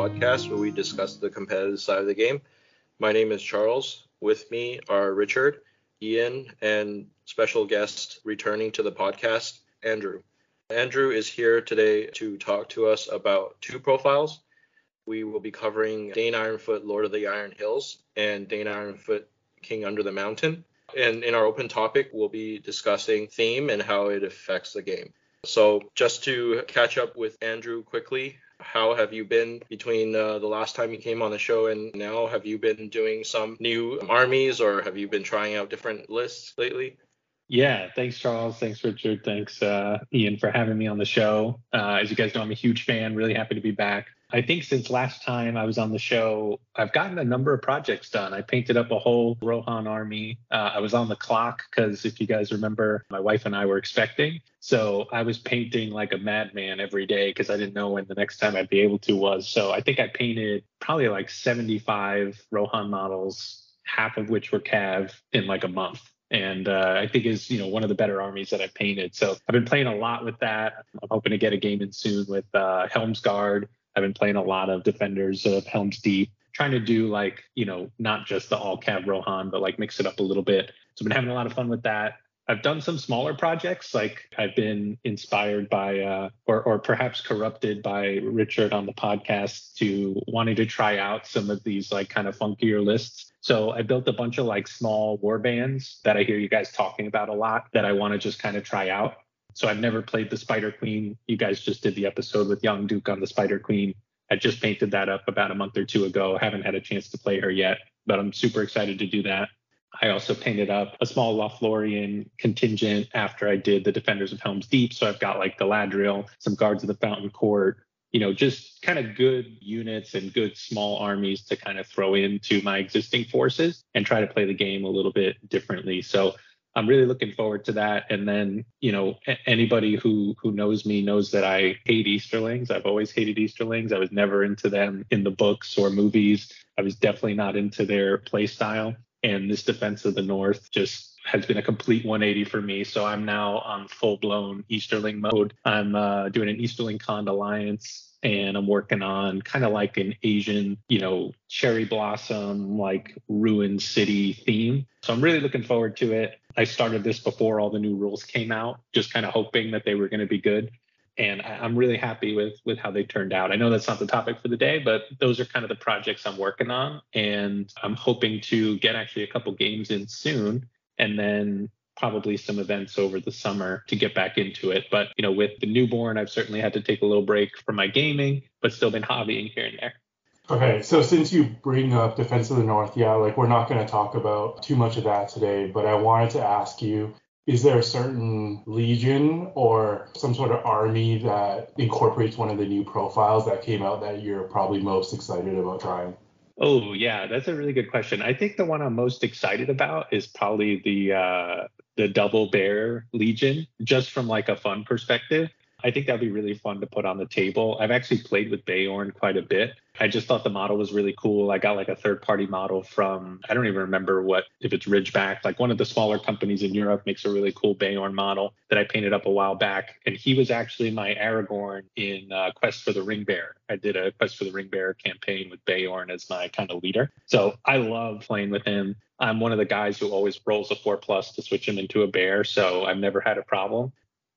podcast where we discuss the competitive side of the game. My name is Charles. With me are Richard, Ian, and special guest returning to the podcast, Andrew. Andrew is here today to talk to us about two profiles. We will be covering Dane Ironfoot, Lord of the Iron Hills, and Dane Ironfoot, King Under the Mountain. And in our open topic, we'll be discussing theme and how it affects the game. So, just to catch up with Andrew quickly, how have you been between uh, the last time you came on the show and now? Have you been doing some new armies or have you been trying out different lists lately? Yeah, thanks, Charles. Thanks, Richard. Thanks, uh, Ian, for having me on the show. Uh, as you guys know, I'm a huge fan. Really happy to be back. I think since last time I was on the show, I've gotten a number of projects done. I painted up a whole Rohan army. Uh, I was on the clock because if you guys remember, my wife and I were expecting. So I was painting like a madman every day because I didn't know when the next time I'd be able to was. So I think I painted probably like 75 Rohan models, half of which were Cav in like a month and uh, I think is you know one of the better armies that I've painted. So I've been playing a lot with that. I'm hoping to get a game in soon with uh, Helmsguard. I've been playing a lot of Defenders of Helm's Deep, trying to do like you know not just the all cav Rohan, but like mix it up a little bit. So I've been having a lot of fun with that. I've done some smaller projects, like I've been inspired by, uh, or or perhaps corrupted by Richard on the podcast to wanting to try out some of these like kind of funkier lists. So I built a bunch of like small war bands that I hear you guys talking about a lot that I want to just kind of try out. So I've never played the Spider Queen. You guys just did the episode with Young Duke on the Spider Queen. I just painted that up about a month or two ago. Haven't had a chance to play her yet, but I'm super excited to do that. I also painted up a small Lothlorien contingent after I did the Defenders of Helm's Deep. So I've got like Galadriel, some guards of the Fountain Court, you know, just kind of good units and good small armies to kind of throw into my existing forces and try to play the game a little bit differently. So I'm really looking forward to that. And then, you know, anybody who who knows me knows that I hate Easterlings. I've always hated Easterlings. I was never into them in the books or movies. I was definitely not into their play style. And this defense of the North just has been a complete 180 for me. So I'm now on full blown Easterling mode. I'm uh, doing an Easterling Khand Alliance and I'm working on kind of like an Asian, you know, cherry blossom, like ruined city theme. So I'm really looking forward to it. I started this before all the new rules came out, just kind of hoping that they were going to be good and I'm really happy with with how they turned out. I know that's not the topic for the day, but those are kind of the projects I'm working on, and I'm hoping to get actually a couple games in soon, and then probably some events over the summer to get back into it. But you know, with the newborn, I've certainly had to take a little break from my gaming, but still been hobbying here and there. Okay, so since you bring up Defense of the North, yeah, like we're not going to talk about too much of that today, but I wanted to ask you is there a certain legion or some sort of army that incorporates one of the new profiles that came out that you're probably most excited about trying? Oh yeah, that's a really good question. I think the one I'm most excited about is probably the uh, the double bear legion, just from like a fun perspective. I think that'd be really fun to put on the table. I've actually played with Beorn quite a bit. I just thought the model was really cool. I got like a third party model from, I don't even remember what, if it's Ridgeback, like one of the smaller companies in Europe makes a really cool Beorn model that I painted up a while back. And he was actually my Aragorn in uh, Quest for the Ring Bearer. I did a Quest for the Ring Bearer campaign with Beorn as my kind of leader. So I love playing with him. I'm one of the guys who always rolls a four plus to switch him into a bear. So I've never had a problem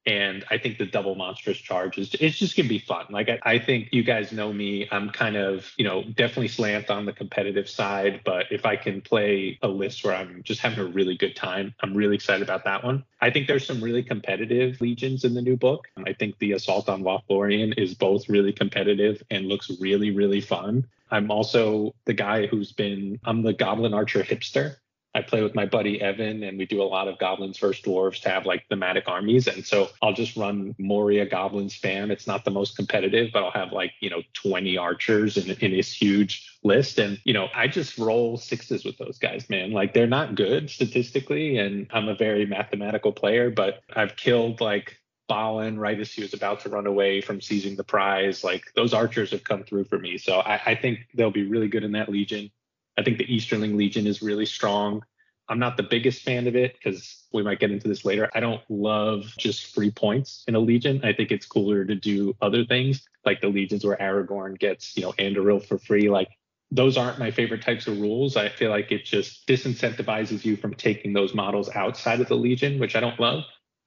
and I think the double monstrous charge is it's just gonna be fun. Like I, I, think you guys know me. I'm kind of you know definitely slant on the competitive side, but if I can play a list where I'm just having a really good time, I'm really excited about that one. I think there's some really competitive legions in the new book. I think the assault on Lothlorien is both really competitive and looks really really fun. I'm also the guy who's been I'm the goblin archer hipster. I play with my buddy Evan, and we do a lot of goblins versus dwarves to have like thematic armies. And so I'll just run Moria Goblin spam. It's not the most competitive, but I'll have like, you know, 20 archers in, in this huge list. And, you know, I just roll sixes with those guys, man. Like they're not good statistically. And I'm a very mathematical player, but I've killed like Balin right as he was about to run away from seizing the prize. Like those archers have come through for me. So I, I think they'll be really good in that legion. I think the Easterling Legion is really strong. I'm not the biggest fan of it because we might get into this later. I don't love just free points in a Legion. I think it's cooler to do other things like the Legions where Aragorn gets, you know, Anduril for free. Like those aren't my favorite types of rules. I feel like it just disincentivizes you from taking those models outside of the Legion, which I don't love.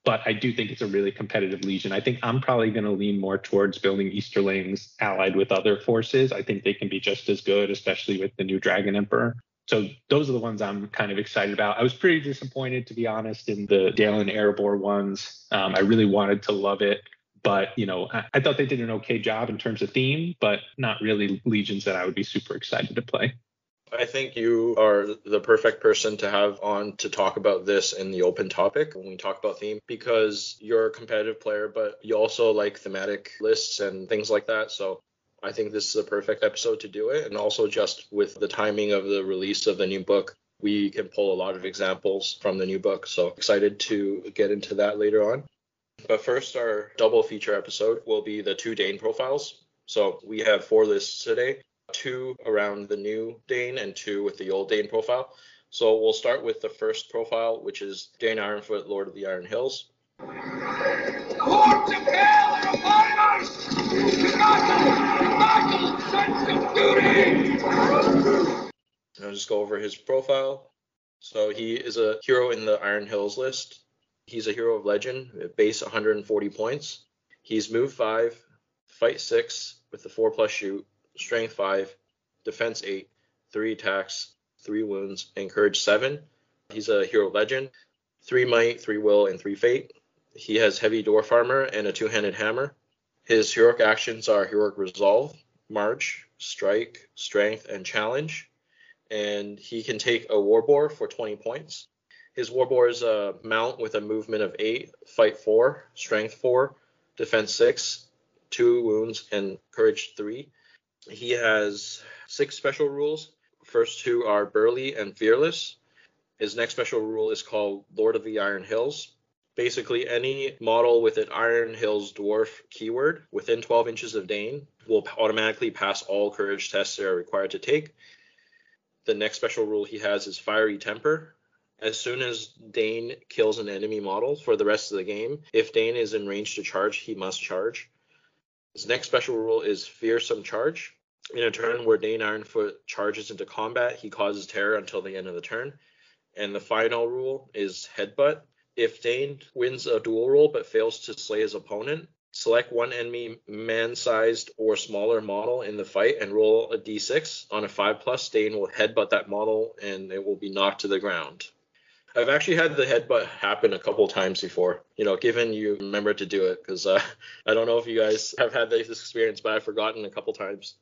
But I do think it's a really competitive Legion. I think I'm probably going to lean more towards building Easterlings allied with other forces. I think they can be just as good, especially with the new Dragon Emperor. So those are the ones I'm kind of excited about. I was pretty disappointed, to be honest, in the Dalen Erebor ones. Um, I really wanted to love it but you know I, I, thought they did an okay job in terms of theme but not really legions that i would be super excited to play i think you are the perfect person to have on to talk about this in the open topic when we talk about theme because you're a competitive player but you also like thematic lists and things like that. So i think this is a perfect episode to do it. And also just with the timing of the release of the new book we can pull a lot of examples from the new book. So excited to get into that later on. But first, our double feature episode will be the two Dane profiles. So we have four lists today two around the new Dane and two with the old Dane profile. So we'll start with the first profile, which is Dane Ironfoot, Lord of the Iron Hills. Hordes of hell are upon us! sense of duty! I'll just go over his profile. So he is a hero in the Iron Hills list. He's a hero of legend, base 140 points. He's move 5, fight 6 with the 4 plus shoot, strength 5, defense 8, 3 attacks, 3 wounds, and courage 7. He's a hero legend, 3 might, 3 will, and 3 fate. He has heavy dwarf armor and a two handed hammer. His heroic actions are heroic resolve, march, strike, strength, and challenge. And he can take a war boar for 20 points. His Warboar is a mount with a movement of 8, fight 4, strength 4, defense 6, 2 wounds, and courage 3. He has six special rules. First two are Burly and Fearless. His next special rule is called Lord of the Iron Hills. Basically, any model with an Iron Hills Dwarf keyword within 12 inches of Dane will automatically pass all courage tests they are required to take. The next special rule he has is Fiery Temper. As soon as Dane kills an enemy model for the rest of the game, if Dane is in range to charge, he must charge. His next special rule is Fearsome Charge. In a turn where Dane Ironfoot charges into combat, he causes terror until the end of the turn. And the final rule is Headbutt. If Dane wins a duel roll but fails to slay his opponent, select one enemy man-sized or smaller model in the fight and roll a d6. On a 5 plus, Dane will headbutt that model and it will be knocked to the ground. I've actually had the headbutt happen a couple times before. You know, given you remember to do it, because uh, I don't know if you guys have had this experience, but I've forgotten a couple times.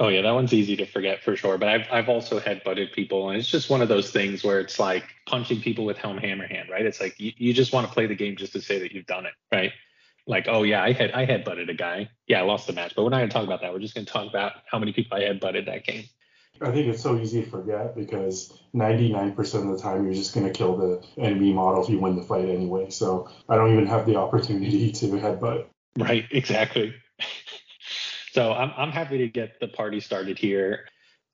Oh yeah, that one's easy to forget for sure. But I've I've also headbutted people, and it's just one of those things where it's like punching people with Helm Hammerhand, right? It's like you, you just want to play the game just to say that you've done it, right? Like, oh yeah, I had I headbutted a guy. Yeah, I lost the match, but we're not gonna talk about that. We're just gonna talk about how many people I headbutted that game. I think it's so easy to forget because 99% of the time you're just going to kill the enemy model if you win the fight anyway. So I don't even have the opportunity to headbutt. Right, exactly. so I'm, I'm happy to get the party started here.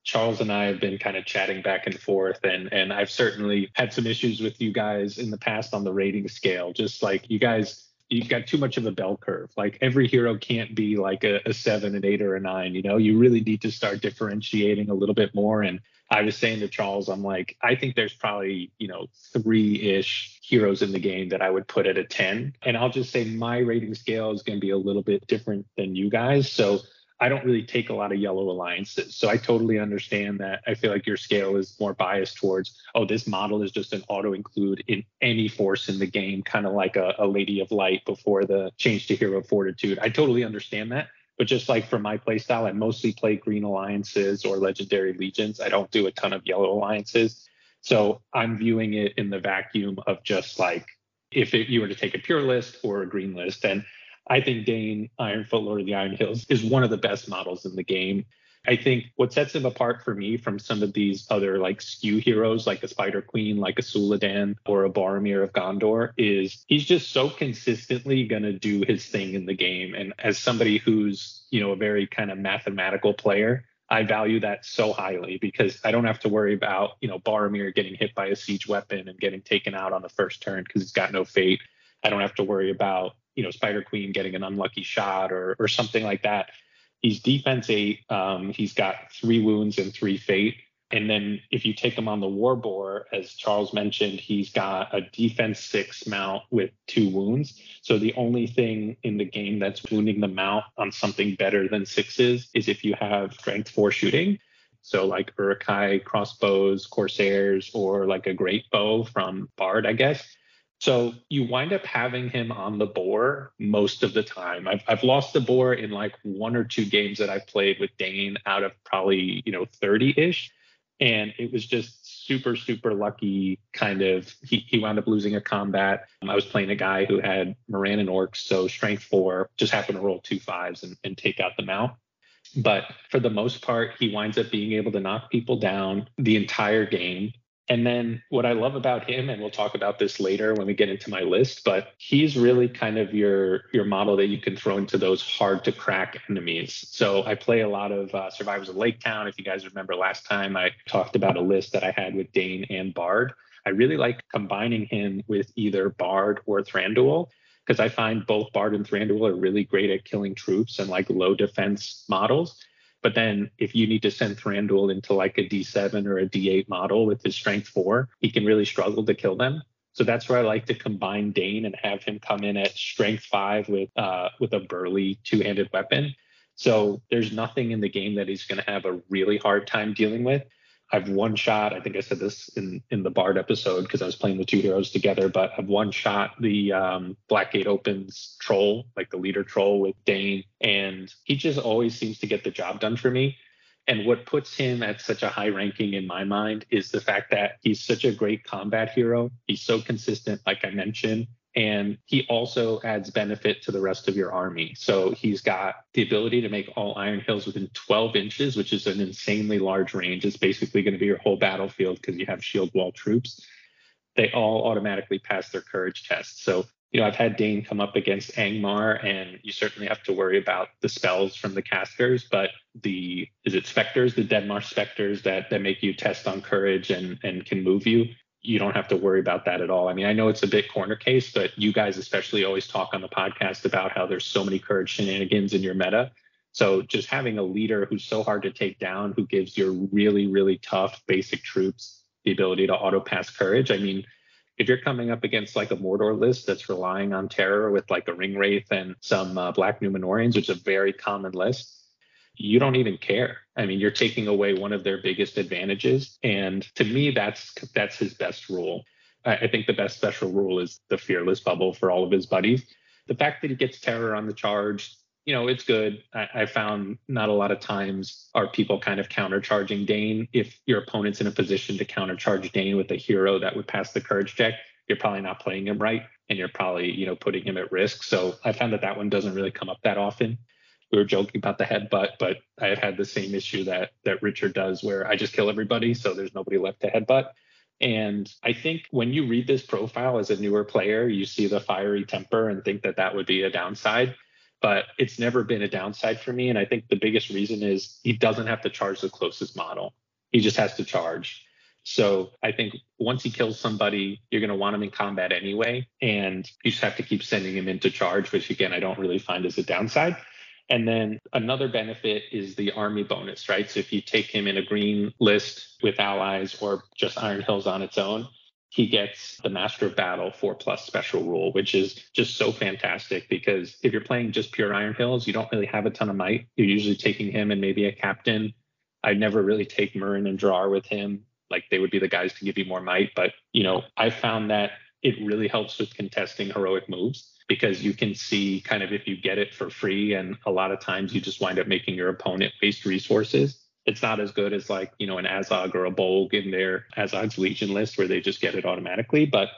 Charles and I have been kind of chatting back and forth, and and I've certainly had some issues with you guys in the past on the rating scale. Just like you guys you've got too much of a bell curve. Like every hero can't be like a, a, seven, an eight, or a nine. You know, you really need to start differentiating a little bit more. And I was saying to Charles, I'm like, I think there's probably, you know, three ish heroes in the game that I would put at a 10. And I'll just say my rating scale is going to be a little bit different than you guys. So I don't really take a lot of yellow alliances. So I totally understand that. I feel like your scale is more biased towards, oh, this model is just an auto include in any force in the game, kind of like a, a Lady of Light before the change to Hero Fortitude. I totally understand that. But just like for my playstyle, I mostly play green alliances or legendary legions. I don't do a ton of yellow alliances. So I'm viewing it in the vacuum of just like if it, you were to take a pure list or a green list. And I think Dane Ironfoot Lord of the Iron Hills is one of the best models in the game. I think what sets him apart for me from some of these other like skew heroes like a Spider Queen, like a Suladan or a Boromir of Gondor is he's just so consistently gonna do his thing in the game. And as somebody who's, you know, a very kind of mathematical player, I value that so highly because I don't have to worry about, you know, Boromir getting hit by a siege weapon and getting taken out on the first turn because he's got no fate. I don't have to worry about, you know, Spider Queen getting an unlucky shot or or something like that. He's defense eight. Um, he's got three wounds and three fate. And then if you take him on the war boar, as Charles mentioned, he's got a defense six mount with two wounds. So the only thing in the game that's wounding the mount on something better than sixes is if you have strength four shooting. So like Uruk-hai crossbows, Corsairs, or like a great bow from Bard, I guess. So you wind up having him on the boar most of the time. I've, I've lost the boar in like one or two games that I've played with Dane out of probably, you know, 30 ish and it was just super super lucky kind of he, he wound up losing a combat. Um, i was playing a guy who had moran and orcs so strength four just happened to roll two fives and, and take out the mount. But for the most part he winds up being able to knock people down the entire game and then what I love about him, and we'll talk about this later when we get into my list, but he's really kind of your your model that you can throw into those hard to crack enemies. So I play a lot of uh, Survivors of Lake Town. If you guys remember last time, I talked about a list that I had with Dane and Bard. I really like combining him with either Bard or Thranduil because I find both Bard and Thranduil are really great at killing troops and like low defense models. But then if you need to send Thranduil into like a D7 or a D8 model with his strength four, he can really struggle to kill them. So that's where I like to combine Dane and have him come in at strength five with uh, with a burly two-handed weapon. So there's nothing in the game that he's going to have a really hard time dealing with. I've one shot. I think I said this in in the Bard episode because I was playing the two heroes together. But I've one shot the um, Blackgate Opens troll, like the leader troll with Dane, and he just always seems to get the job done for me. And what puts him at such a high ranking in my mind is the fact that he's such a great combat hero. He's so consistent, like I mentioned. And he also adds benefit to the rest of your army. So he's got the ability to make all iron hills within 12 inches, which is an insanely large range. It's basically going to be your whole battlefield because you have shield wall troops. They all automatically pass their courage test. So, you know, I've had Dane come up against Angmar, and you certainly have to worry about the spells from the casters, but the is it specters, the Deadmarsh specters that that make you test on courage and and can move you you don't have to worry about that at all. I mean, I know it's a bit corner case, but you guys especially always talk on the podcast about how there's so many courage shenanigans in your meta. So just having a leader who's so hard to take down, who gives your really, really tough basic troops the ability to auto pass courage. I mean, if you're coming up against like a Mordor list that's relying on terror with like a ring wraith and some uh, black Numenoreans, which is a very common list, you don't even care. I mean, you're taking away one of their biggest advantages. And to me, that's that's his best rule. I think the best special rule is the fearless bubble for all of his buddies. The fact that he gets terror on the charge, you know, it's good. I, I found not a lot of times are people kind of countercharging Dane. If your opponent's in a position to countercharge Dane with a hero that would pass the courage check, you're probably not playing him right and you're probably, you know, putting him at risk. So I found that that one doesn't really come up that often we were joking about the headbutt, but I have had the same issue that that Richard does, where I just kill everybody, so there's nobody left to headbutt. And I think when you read this profile as a newer player, you see the fiery temper and think that that would be a downside. But it's never been a downside for me. And I think the biggest reason is he doesn't have to charge the closest model. He just has to charge. So I think once he kills somebody, you're going to want him in combat anyway. And you just have to keep sending him into charge, which again, I don't really find as a downside. And then another benefit is the army bonus, right? So if you take him in a green list with allies or just Iron Hills on its own, he gets the Master of Battle 4 plus special rule, which is just so fantastic because if you're playing just pure Iron Hills, you don't really have a ton of might. You're usually taking him and maybe a captain. I never really take Murin and Drar with him. Like they would be the guys to give you more might. But, you know, I found that it really helps with contesting heroic moves because you can see kind of if you get it for free and a lot of times you just wind up making your opponent waste resources it's not as good as like you know an azog or a bolg in their azog's legion list where they just get it automatically but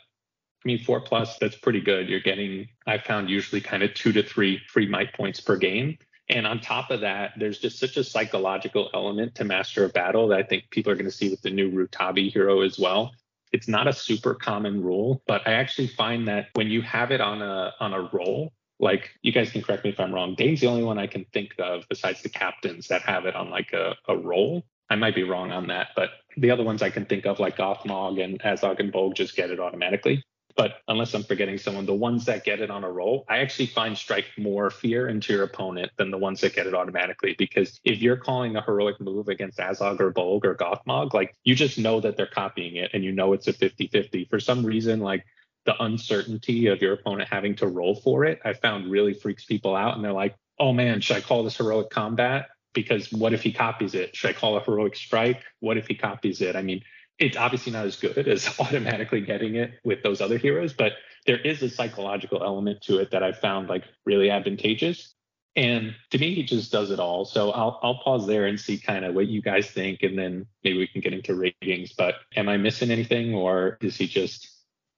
I mean, four plus, that's pretty good. You're getting, I found usually kind of two to three free might points per game. And on top of that, there's just such a psychological element to Master of Battle that I think people are going to see with the new Rutabi hero as well. It's not a super common rule, but I actually find that when you have it on a on a roll, like you guys can correct me if I'm wrong. Dane's the only one I can think of besides the captains that have it on like a, a roll. I might be wrong on that, but the other ones I can think of like Gothmog and Azog and Bolg just get it automatically. But unless I'm forgetting someone, the ones that get it on a roll, I actually find strike more fear into your opponent than the ones that get it automatically. Because if you're calling a heroic move against Azog or Bolg or Gothmog, like you just know that they're copying it and you know it's a 50 50. For some reason, like the uncertainty of your opponent having to roll for it, I found really freaks people out. And they're like, oh man, should I call this heroic combat? Because what if he copies it? Should I call a heroic strike? What if he copies it? I mean, it's obviously not as good as automatically getting it with those other heroes, but there is a psychological element to it that I found like really advantageous. And to me, he just does it all. So I'll I'll pause there and see kind of what you guys think, and then maybe we can get into ratings. But am I missing anything, or is he just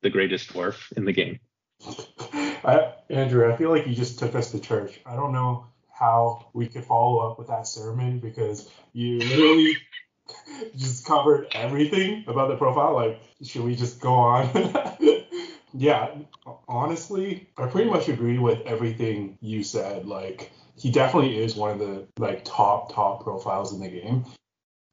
the greatest dwarf in the game? I, Andrew, I feel like you just took us to church. I don't know how we could follow up with that sermon because you literally just covered everything about the profile. Like, should we just go on? yeah, honestly, I pretty much agree with everything you said. Like, he definitely is one of the like top top profiles in the game.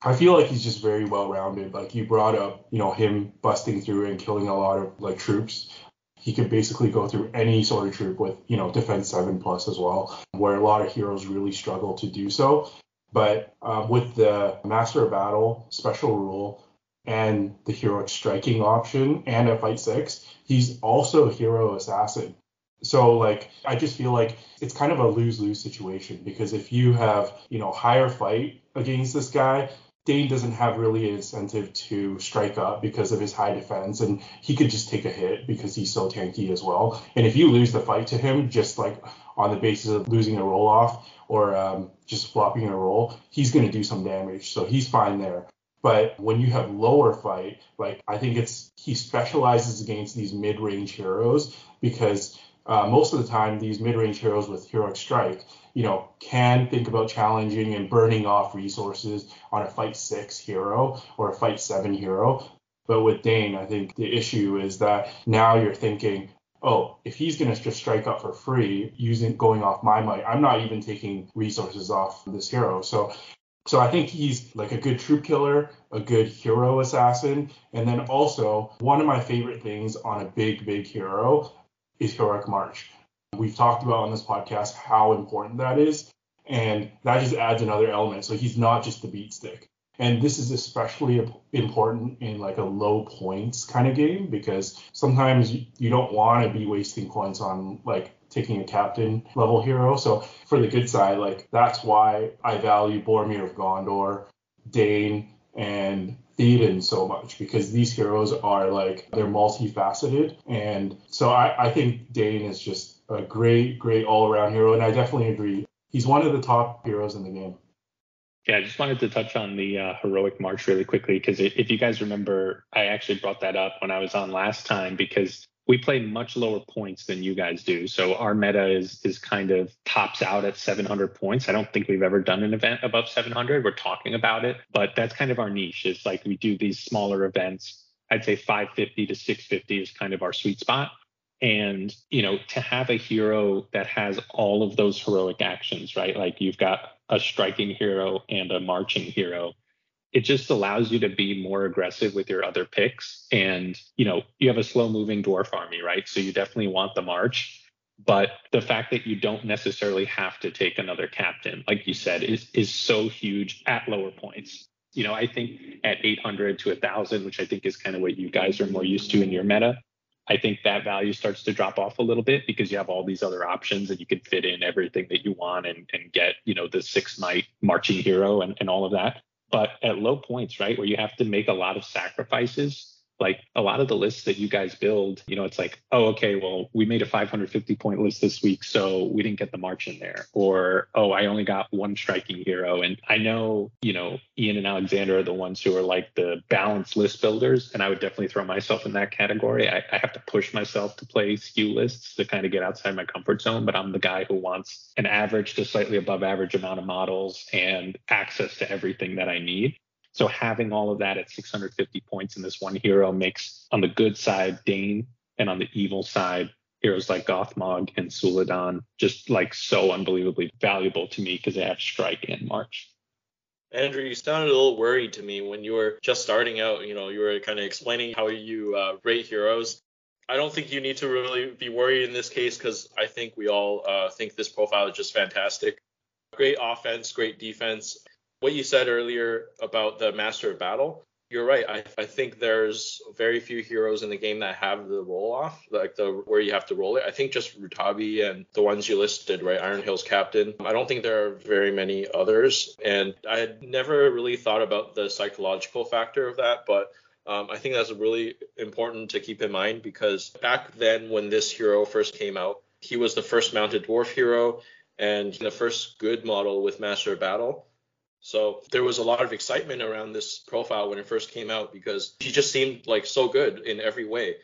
I feel like he's just very well rounded. Like you brought up, you know, him busting through and killing a lot of like troops. He could basically go through any sort of troop with, you know, defense seven plus as well, where a lot of heroes really struggle to do so. But um, with the Master of Battle special rule and the heroic striking option and a fight six, he's also a hero assassin. So like I just feel like it's kind of a lose-lose situation because if you have, you know, higher fight against this guy, Dane doesn't have really an incentive to strike up because of his high defense, and he could just take a hit because he's so tanky as well. And if you lose the fight to him, just like on the basis of losing a roll off or um, just flopping a roll, he's going to do some damage. So he's fine there. But when you have lower fight, like I think it's he specializes against these mid-range heroes because uh, most of the time these mid-range heroes with heroic strike you know can think about challenging and burning off resources on a fight six hero or a fight seven hero but with dane i think the issue is that now you're thinking oh if he's going to just strike up for free using going off my might i'm not even taking resources off this hero so so I think he's like a good troop killer, a good hero assassin, and then also one of my favorite things on a big, big hero is heroic march. We've talked about on this podcast how important that is, and that just adds another element. So he's not just the beat stick. And this is especially important in like a low points kind of game because sometimes you don't want to be wasting points on like taking a captain level hero. So for the good side, like that's why I value Boromir of Gondor, Dane, and Theoden so much because these heroes are like they're multifaceted. And so I, I think Dane is just a great, great all around hero. And I definitely agree. He's one of the top heroes in the game. Yeah, I just wanted to touch on the uh, heroic march really quickly because if you guys remember, I actually brought that up when I was on last time because we play much lower points than you guys do. So our meta is is kind of tops out at 700 points. I don't think we've ever done an event above 700. We're talking about it, but that's kind of our niche. It's like we do these smaller events. I'd say 550 to 650 is kind of our sweet spot. And you know, to have a hero that has all of those heroic actions, right? Like you've got a striking hero and a marching hero it just allows you to be more aggressive with your other picks. And, you know, you have a slow moving dwarf army, right? So you definitely want the march. But the fact that you don't necessarily have to take another captain, like you said, is is so huge at lower points. You know, I think at 800 to 1,000, which I think is kind of what you guys are more used to in your meta, I think that value starts to drop off a little bit because you have all these other options and you can fit in everything that you want and, and get, you know, the six might marching hero and, and all of that. But at low points, right, where you have to make a lot of sacrifices, like a lot of the lists that you guys build, you know, it's like, oh, okay, well, we made a 550 point list this week, so we didn't get the march in there. Or, oh, I only got one striking hero. And I know, you know, Ian and Alexander are the ones who are like the balanced list builders. And I would definitely throw myself in that category. I, I have to push myself to play skew lists to kind of get outside my comfort zone. But I'm the guy who wants an average to slightly above average amount of models and access to everything that I need. So having all of that at 650 points in this one hero makes on the good side Dane and on the evil side heroes like Gothmog and Suladan just like so unbelievably valuable to me because they have strike and march. Andrew, you sounded a little worried to me when you were just starting out. You know, you were kind of explaining how you uh, rate heroes. I don't think you need to really be worried in this case because I think we all uh, think this profile is just fantastic. Great offense, great defense. What you said earlier about the Master of Battle, you're right. I, I think there's very few heroes in the game that have the roll off, like the where you have to roll it. I think just Rutabi and the ones you listed, right? Iron Hills Captain. I don't think there are very many others. And I had never really thought about the psychological factor of that, but um, I think that's really important to keep in mind because back then when this hero first came out, he was the first mounted dwarf hero and the first good model with Master of Battle. So there was a lot of excitement around this profile when it first came out because he just seemed like so good in every way.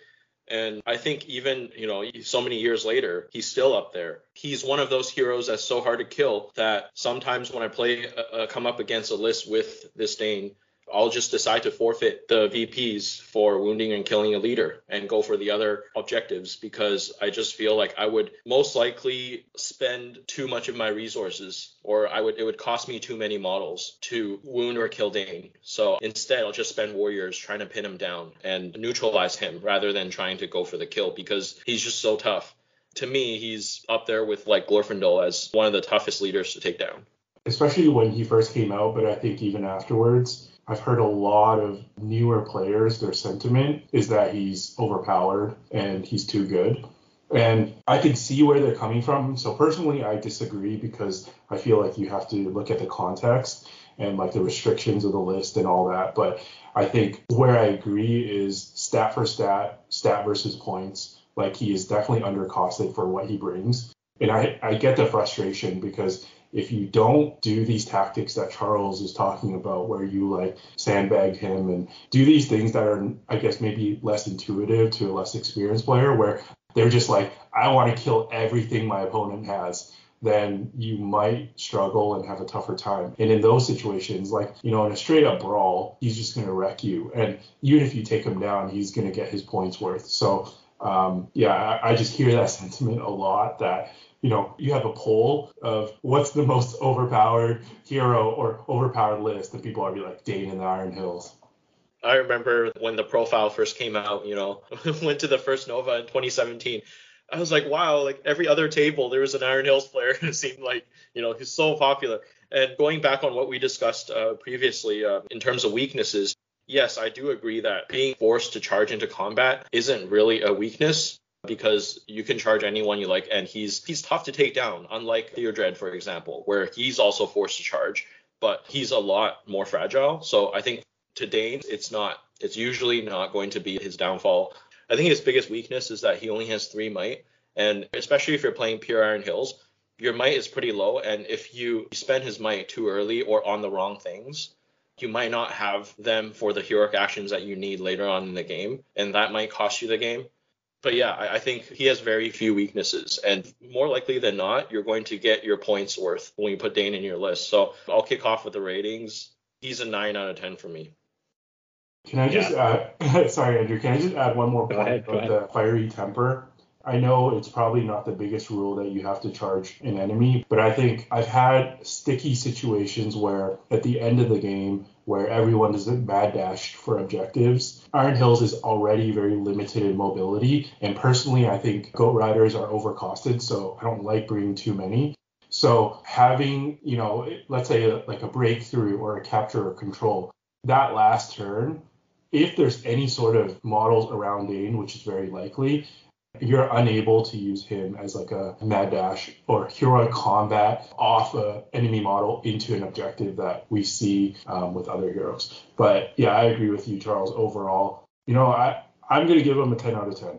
And I think even, you know, so many years later, he's still up there. He's one of those heroes that's so hard to kill that sometimes when I play, uh, come up against a list with this Dane, I'll just decide to forfeit the VPs for wounding and killing a leader and go for the other objectives because I just feel like I would most likely spend too much of my resources or I would it would cost me too many models to wound or kill Dane. So instead I'll just spend warriors trying to pin him down and neutralize him rather than trying to go for the kill because he's just so tough. To me, he's up there with like Glorfindel as one of the toughest leaders to take down. Especially when he first came out, but I think even afterwards I've heard a lot of newer players, their sentiment is that he's overpowered and he's too good. And I can see where they're coming from. So personally, I disagree because I feel like you have to look at the context and like the restrictions of the list and all that. But I think where I agree is stat for stat, stat versus points. Like he is definitely undercosted for what he brings. And I, I get the frustration because if you don't do these tactics that Charles is talking about, where you like sandbag him and do these things that are, I guess, maybe less intuitive to a less experienced player, where they're just like, I want to kill everything my opponent has, then you might struggle and have a tougher time. And in those situations, like, you know, in a straight up brawl, he's just going to wreck you. And even if you take him down, he's going to get his points worth. So, um, yeah, I, I just hear that sentiment a lot that you know, you have a poll of what's the most overpowered hero or overpowered list, and people are be like Dane and the Iron Hills. I remember when the profile first came out, you know, went to the first Nova in 2017. I was like, wow, like every other table, there was an Iron Hills player. it seemed like, you know, he's so popular. And going back on what we discussed uh, previously uh, in terms of weaknesses, yes, I do agree that being forced to charge into combat isn't really a weakness because you can charge anyone you like and he's he's tough to take down unlike Theodred for example where he's also forced to charge but he's a lot more fragile. So I think to Dane it's not it's usually not going to be his downfall. I think his biggest weakness is that he only has 3 might and especially if you're playing pure Iron Hills your might is pretty low and if you spend his might too early or on the wrong things you might not have them for the heroic actions that you need later on in the game and that might cost you the game but yeah, I, I, think he has very few weaknesses, and more likely than not, you're going to get your points worth when you put Dane in your list. So I'll kick off with the ratings. He's a nine out of ten for me. Can I just yeah. Uh, add? sorry, Andrew. Can I just add one more point ahead, about the fiery temper? I know it's probably not the biggest rule that you have to charge an enemy, but I think I've had sticky situations where at the end of the game, where everyone is mad dashed for objectives. Iron Hills is already very limited in mobility, and personally, I think goat riders are overcosted, so I don't like bringing too many. So having, you know, let's say a, like a breakthrough or a capture or control, that last turn, if there's any sort of models around Dane, which is very likely, you're unable to use him as like a mad dash or heroic combat off a enemy model into an objective that we see um, with other heroes. But yeah, I agree with you, Charles. Overall, you know, I I'm gonna give him a 10 out of 10.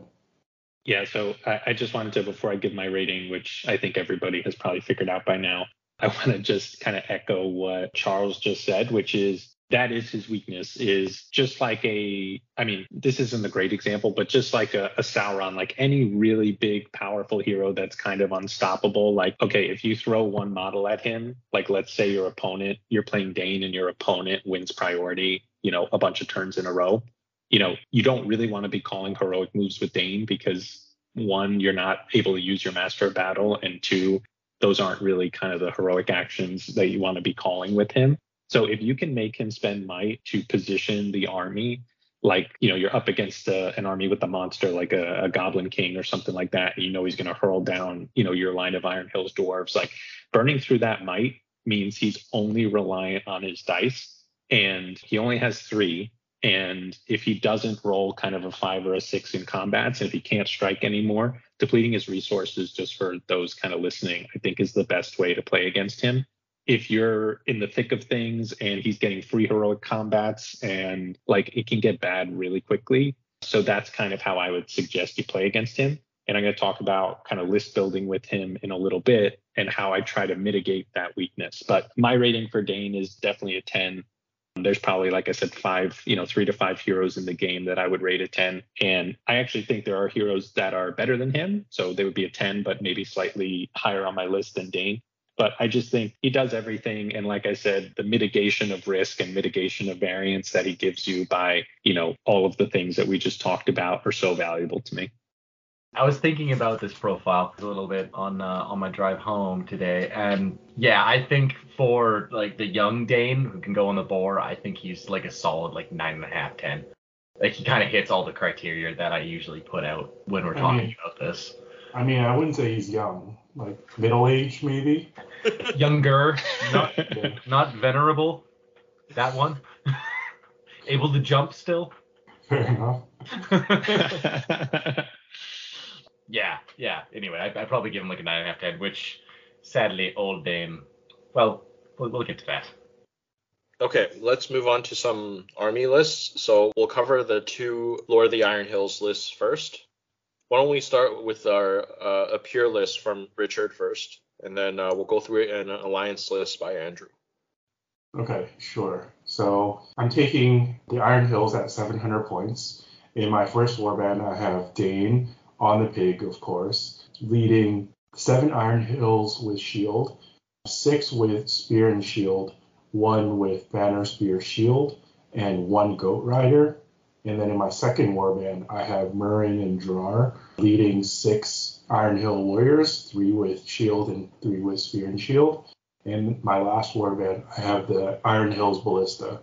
Yeah, so I, I just wanted to before I give my rating, which I think everybody has probably figured out by now. I want to just kind of echo what Charles just said, which is that is his weakness is just like a i mean this isn't a great example but just like a, a, sauron like any really big powerful hero that's kind of unstoppable like okay if you throw one model at him like let's say your opponent you're playing dane and your opponent wins priority you know a bunch of turns in a row you know you don't really want to be calling heroic moves with dane because one, you're not able to use your master of battle, and two, those aren't really kind of the heroic actions that you want to be calling with him. So if you can make him spend might to position the army like you know you're up against a, an army with a monster like a, a, goblin king or something like that and you know he's going to hurl down you know your line of iron hills dwarves like burning through that might means he's only reliant on his dice and he only has three and if he doesn't roll kind of a five or a six in combats and if he can't strike anymore depleting his resources just for those kind of listening i think is the best way to play against him if you're in the thick of things and he's getting free heroic combats and like it can get bad really quickly. So that's kind of how I would suggest you play against him. And I'm going to talk about kind of list building with him in a little bit and how I try to mitigate that weakness. But my rating for Dane is definitely a 10. There's probably, like I said, five, you know, three to five heroes in the game that I would rate a 10. And I actually think there are heroes that are better than him. So they would be a 10, but maybe slightly higher on my list than Dane. But I just think he does everything. And like I said, the mitigation of risk and mitigation of variance that he gives you by, you know, all of the things that we just talked about are so valuable to me. I was thinking about this profile a little bit on uh, on my drive home today, and yeah, I think for like the young Dane who can go on the boar, I think he's like a solid like nine and a half, ten. Like he kind of hits all the criteria that I usually put out when we're talking I mean, about this. I mean, I wouldn't say he's young like middle age maybe. Younger, not yeah. not venerable. That one. Able to jump still. Fair enough. yeah, yeah. Anyway, I, would probably give him like a nine and a half, ten, which sadly old Dane. Well, well, we'll get to that. Okay, let's move on to some army lists. So we'll cover the two Lord of the Iron Hills lists first. Why don't we start with our uh, a pure list from Richard first, and then uh, we'll go through an alliance list by Andrew. Okay, sure. So I'm taking the Iron Hills at 700 points. In my first warband, I have Dane on the pig, of course, leading seven Iron Hills with shield, six with spear and shield, one with banner, spear, shield, and one goat rider. And then in my second warband, I have Murin and Drar leading six Iron Hill warriors, three with shield and three with spear and shield. And my last warband, I have the Iron Hills Ballista.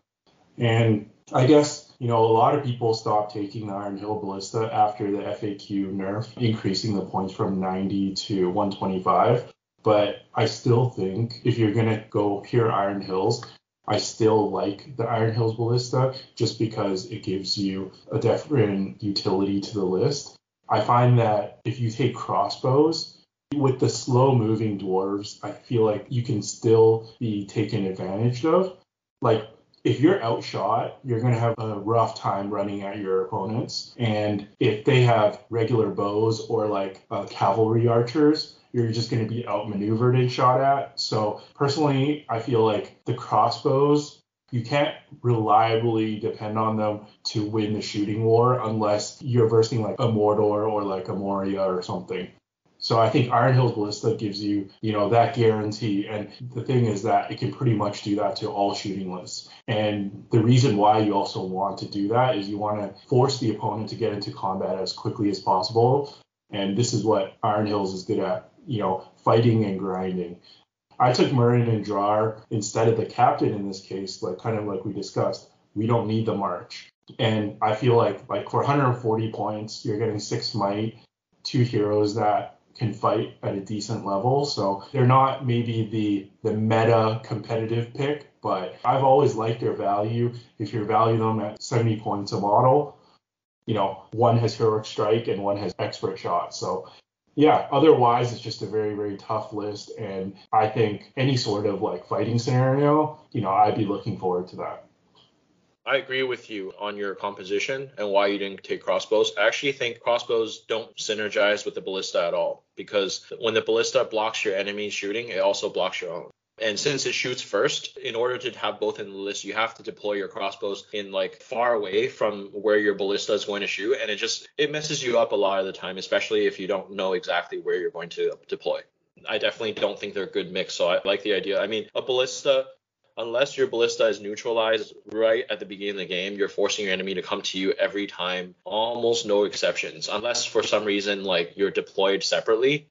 And I guess, you know, a lot of people stopped taking the Iron Hill Ballista after the FAQ nerf, increasing the points from 90 to 125. But I still think if you're going to go pure Iron Hills, I still like the Iron Hills Ballista just because it gives you a different utility to the list. I find that if you take crossbows, with the slow moving dwarves, I feel like you can still be taken advantage of. Like if you're outshot, you're going to have a rough time running at your opponents. And if they have regular bows or like uh, cavalry archers, you're just going to be outmaneuvered and shot at. So personally, I feel like the crossbows, you can't reliably depend on them to win the shooting war unless you're versing like a Mordor or like a Moria or something. So I think Iron Hills Ballista gives you, you know, that guarantee. And the thing is that it can pretty much do that to all shooting lists. And the reason why you also want to do that is you want to force the opponent to get into combat as quickly as possible. And this is what Iron Hills is good at you know, fighting and grinding. I took Murin and Drar instead of the captain in this case, like kind of like we discussed. We don't need the march. And I feel like like for 140 points, you're getting six might, two heroes that can fight at a decent level. So they're not maybe the the meta competitive pick, but I've always liked their value. If you value them at 70 points a model, you know, one has heroic strike and one has expert shot. So yeah, otherwise it's just a very, very tough list. And I think any sort of like fighting scenario, you know, I'd be looking forward to that. I agree with you on your composition and why you didn't take crossbows. I actually think crossbows don't synergize with the ballista at all because when the ballista blocks your enemy's shooting, it also blocks your own. And since it shoots first, in order to have both in the list, you have to deploy your crossbows in like far away from where your ballista is going to shoot. And it just it messes you up a lot of the time, especially if you don't know exactly where you're going to deploy. I definitely don't think they're a good mix. So I like the idea. I mean, a ballista unless your ballista is neutralized right at the beginning of the game, you're forcing your enemy to come to you every time, almost no exceptions. Unless for some reason like you're deployed separately,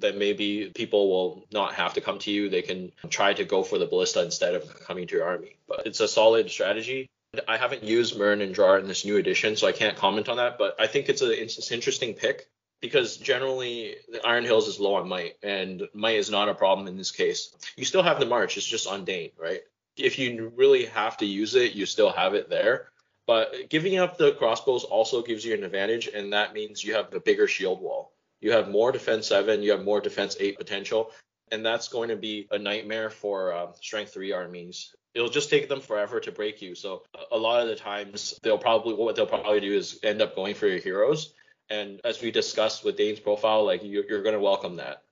then maybe people will not have to come to you. They can try to go for the ballista instead of coming to your army. But it's a solid strategy. I haven't used Murin and Drar in this new edition, so I can't comment on that. But I think it's an interesting pick because generally the Iron Hills is low on might, and might is not a problem in this case. You still have the march, it's just on Dane, right? If you really have to use it, you still have it there. But giving up the crossbows also gives you an advantage, and that means you have a bigger shield wall. You have more defense seven, you have more defense eight potential, and that's going to be a nightmare for uh, strength three armies. It'll just take them forever to break you. So a lot of the times they'll probably what they'll probably do is end up going for your heroes and as we discussed with Dane's profile, like you're, you're going to welcome that.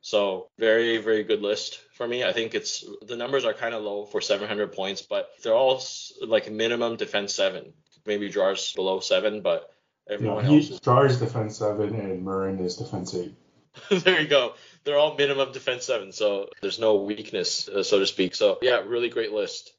So very, very good list for me. I think it's the numbers are kind of low for 700 points, but they're all like minimum defense seven. Maybe Drar's below seven, but everyone yeah, he, else is. Drar's defense seven and Murin is defense eight. there you go. They're all minimum defense seven, so there's no weakness, uh, so to speak. So yeah, really great list.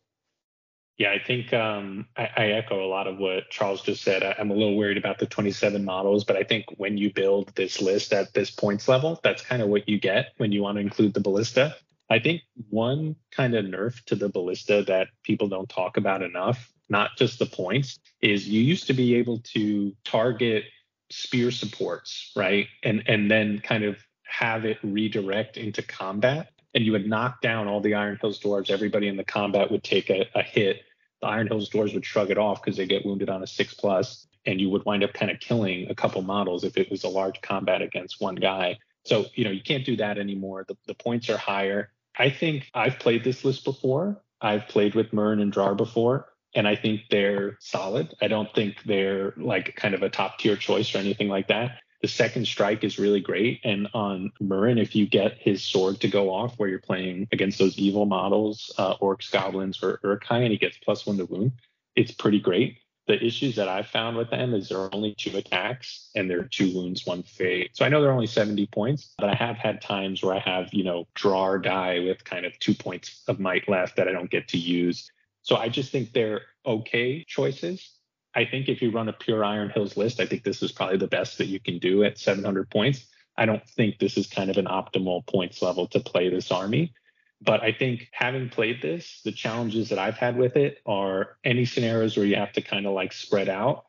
Yeah, I think um, I, I, echo a lot of what Charles just said. I, am a little worried about the 27 models, but I think when you build this list at this points level, that's kind of what you get when you want to include the ballista. I think one kind of nerf to the ballista that people don't talk about enough, not just the points, is you used to be able to target spear supports, right? And and then kind of have it redirect into combat and you would knock down all the Iron Hills dwarves. Everybody in the combat would take a, a hit, the Iron Hills dwarves would shrug it off because they get wounded on a six plus, and you would wind up kind of killing a couple models if it was a large combat against one guy. So, you know, you can't do that anymore. The, the points are higher. I think I've played this list before. I've played with Murin and Drar before, and I think they're solid. I don't think they're like kind of a top tier choice or anything like that. The second strike is really great. And on Murin, if you get his sword to go off where you're playing against those evil models, uh, orcs, goblins, or Uruk-hai, and he gets plus one to wound, it's pretty great. The issues that I've found with them is there are only two attacks and there are two wounds, one fade. So I know they're only 70 points, but I have had times where I have, you know, draw or die with kind of two points of might left that I don't get to use. So I just think they're okay choices. I think if you run a pure Iron Hills list, I think this is probably the best that you can do at 700 points. I don't think this is kind of an optimal points level to play this army. But I think having played this, the challenges that I've had with it are any scenarios where you have to kind of like spread out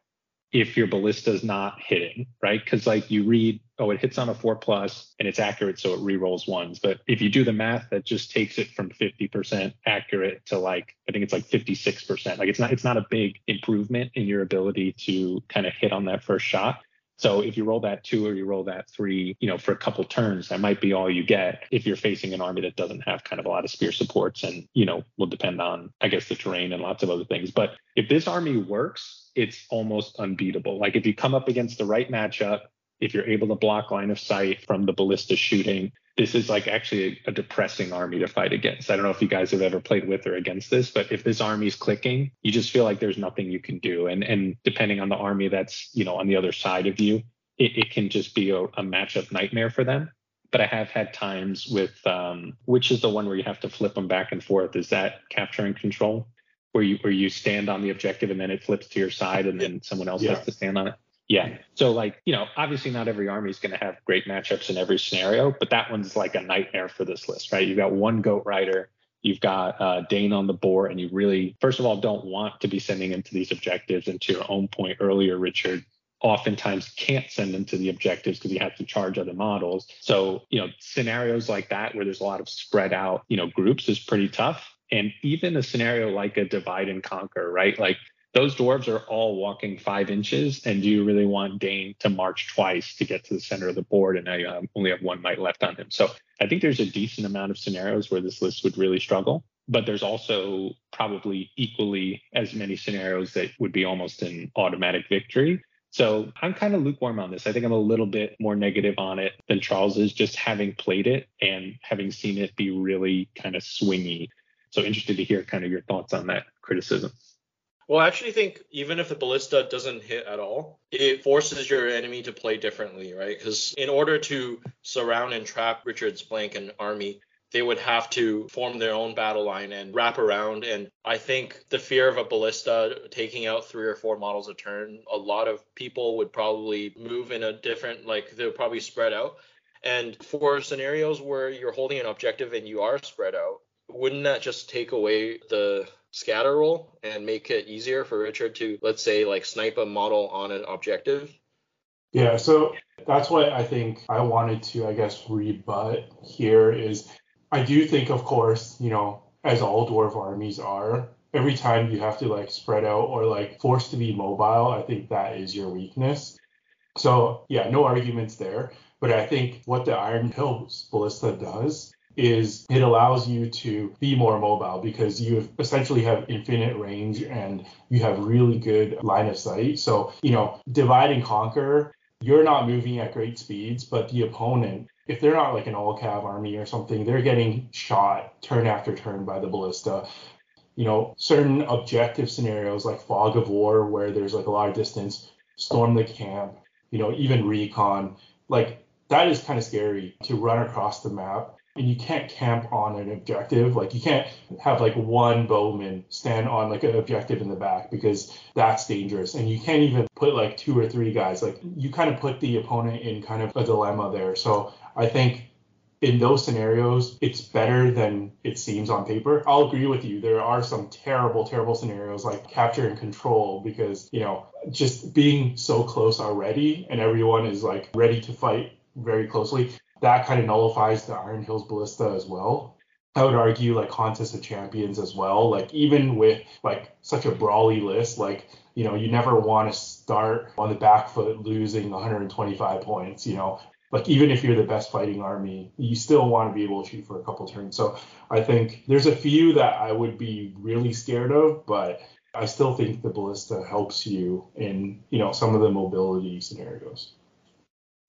if your ballista is not hitting, right? Because like you read, oh, it hits on a four plus and it's accurate, so it re-rolls ones. But if you do the math, that just takes it from 50% accurate to like I think it's like 56%. Like it's not it's not a big improvement in your ability to kind of hit on that first shot. So if you roll that two or you roll that three, you know, for a couple turns, that might be all you get if you're facing an army that doesn't have kind of a lot of spear supports and, you know, will depend on, I guess, the terrain and lots of other things. But if this army works, it's almost unbeatable. Like if you come up against the right matchup, if you're able to block line of sight from the ballista shooting, this is like actually a, depressing army to fight against. I don't know if you guys have ever played with or against this, but if this army is clicking, you just feel like there's nothing you can do. And and depending on the army that's you know on the other side of you, it, it can just be a, a matchup nightmare for them. But I have had times with um, which is the one where you have to flip them back and forth. Is that capturing control? Where you where you stand on the objective and then it flips to your side and then someone else yeah. has to stand on it. Yeah. So like, you know, obviously not every army is going to have great matchups in every scenario, but that one's like a nightmare for this list, right? You've got one goat rider, you've got uh, Dane on the board, and you really, first of all, don't want to be sending him to these objectives. And to your own point earlier, Richard, oftentimes can't send them to the objectives because you have to charge other models. So, you know, scenarios like that where there's a lot of spread out, you know, groups is pretty tough. And even a scenario like a divide and conquer, right? Like those dwarves are all walking five inches, and do you really want Dane to march twice to get to the center of the board? And you um, have, only have one might left on him. So I think there's a decent amount of scenarios where this list would really struggle. But there's also probably equally as many scenarios that would be almost an automatic victory. So I'm kind of lukewarm on this. I think I'm a little bit more negative on it than Charles is, just having played it and having seen it be really kind of swingy. So interested to hear kind of your thoughts on that criticism. Well, I actually think even if the ballista doesn't hit at all, it forces your enemy to play differently, right? Because in order to surround and trap Richard's Blank and army, they would have to form their own battle line and wrap around. And I think the fear of a ballista taking out three or four models a turn, a lot of people would probably move in a different, like they'll probably spread out. And for scenarios where you're holding an objective and you are spread out, wouldn't that just take away the scatter roll and make it easier for Richard to, let's say, like snipe a model on an objective? Yeah, so that's what I think I wanted to, I guess, rebut here is I do think, of course, you know, as all dwarf armies are, every time you have to like spread out or like forced to be mobile, I think that is your weakness. So yeah, no arguments there. But I think what the Iron Hills Ballista does is it allows you to be more mobile because you essentially have infinite range and you have really good line of sight. So, you know, divide and conquer, you're not moving at great speeds, but the opponent, if they're not like an all cav army or something, they're getting shot turn after turn by the ballista. You know, certain objective scenarios like fog of war where there's like a lot of distance, storm the camp, you know, even recon, like that is kind of scary to run across the map and you can't camp on an objective. Like you can't have like one bowman stand on like an objective in the back because that's dangerous. And you can't even put like two or three guys. Like you kind of put the opponent in kind of a dilemma there. So I think in those scenarios, it's better than it seems on paper. I'll agree with you. There are some terrible, terrible scenarios like capture and control because, you know, just being so close already and everyone is like ready to fight very closely that kind of nullifies the Iron Hills Ballista as well. I would argue like Contest of Champions as well. Like even with like such a brawly list, like you know you never want to start on the back foot losing 125 points. You know, like even if you're the best fighting army, you still want to be able to shoot for a couple turns. So I think there's a few that I would be really scared of, but I still think the ballista helps you in you know some of the mobility scenarios.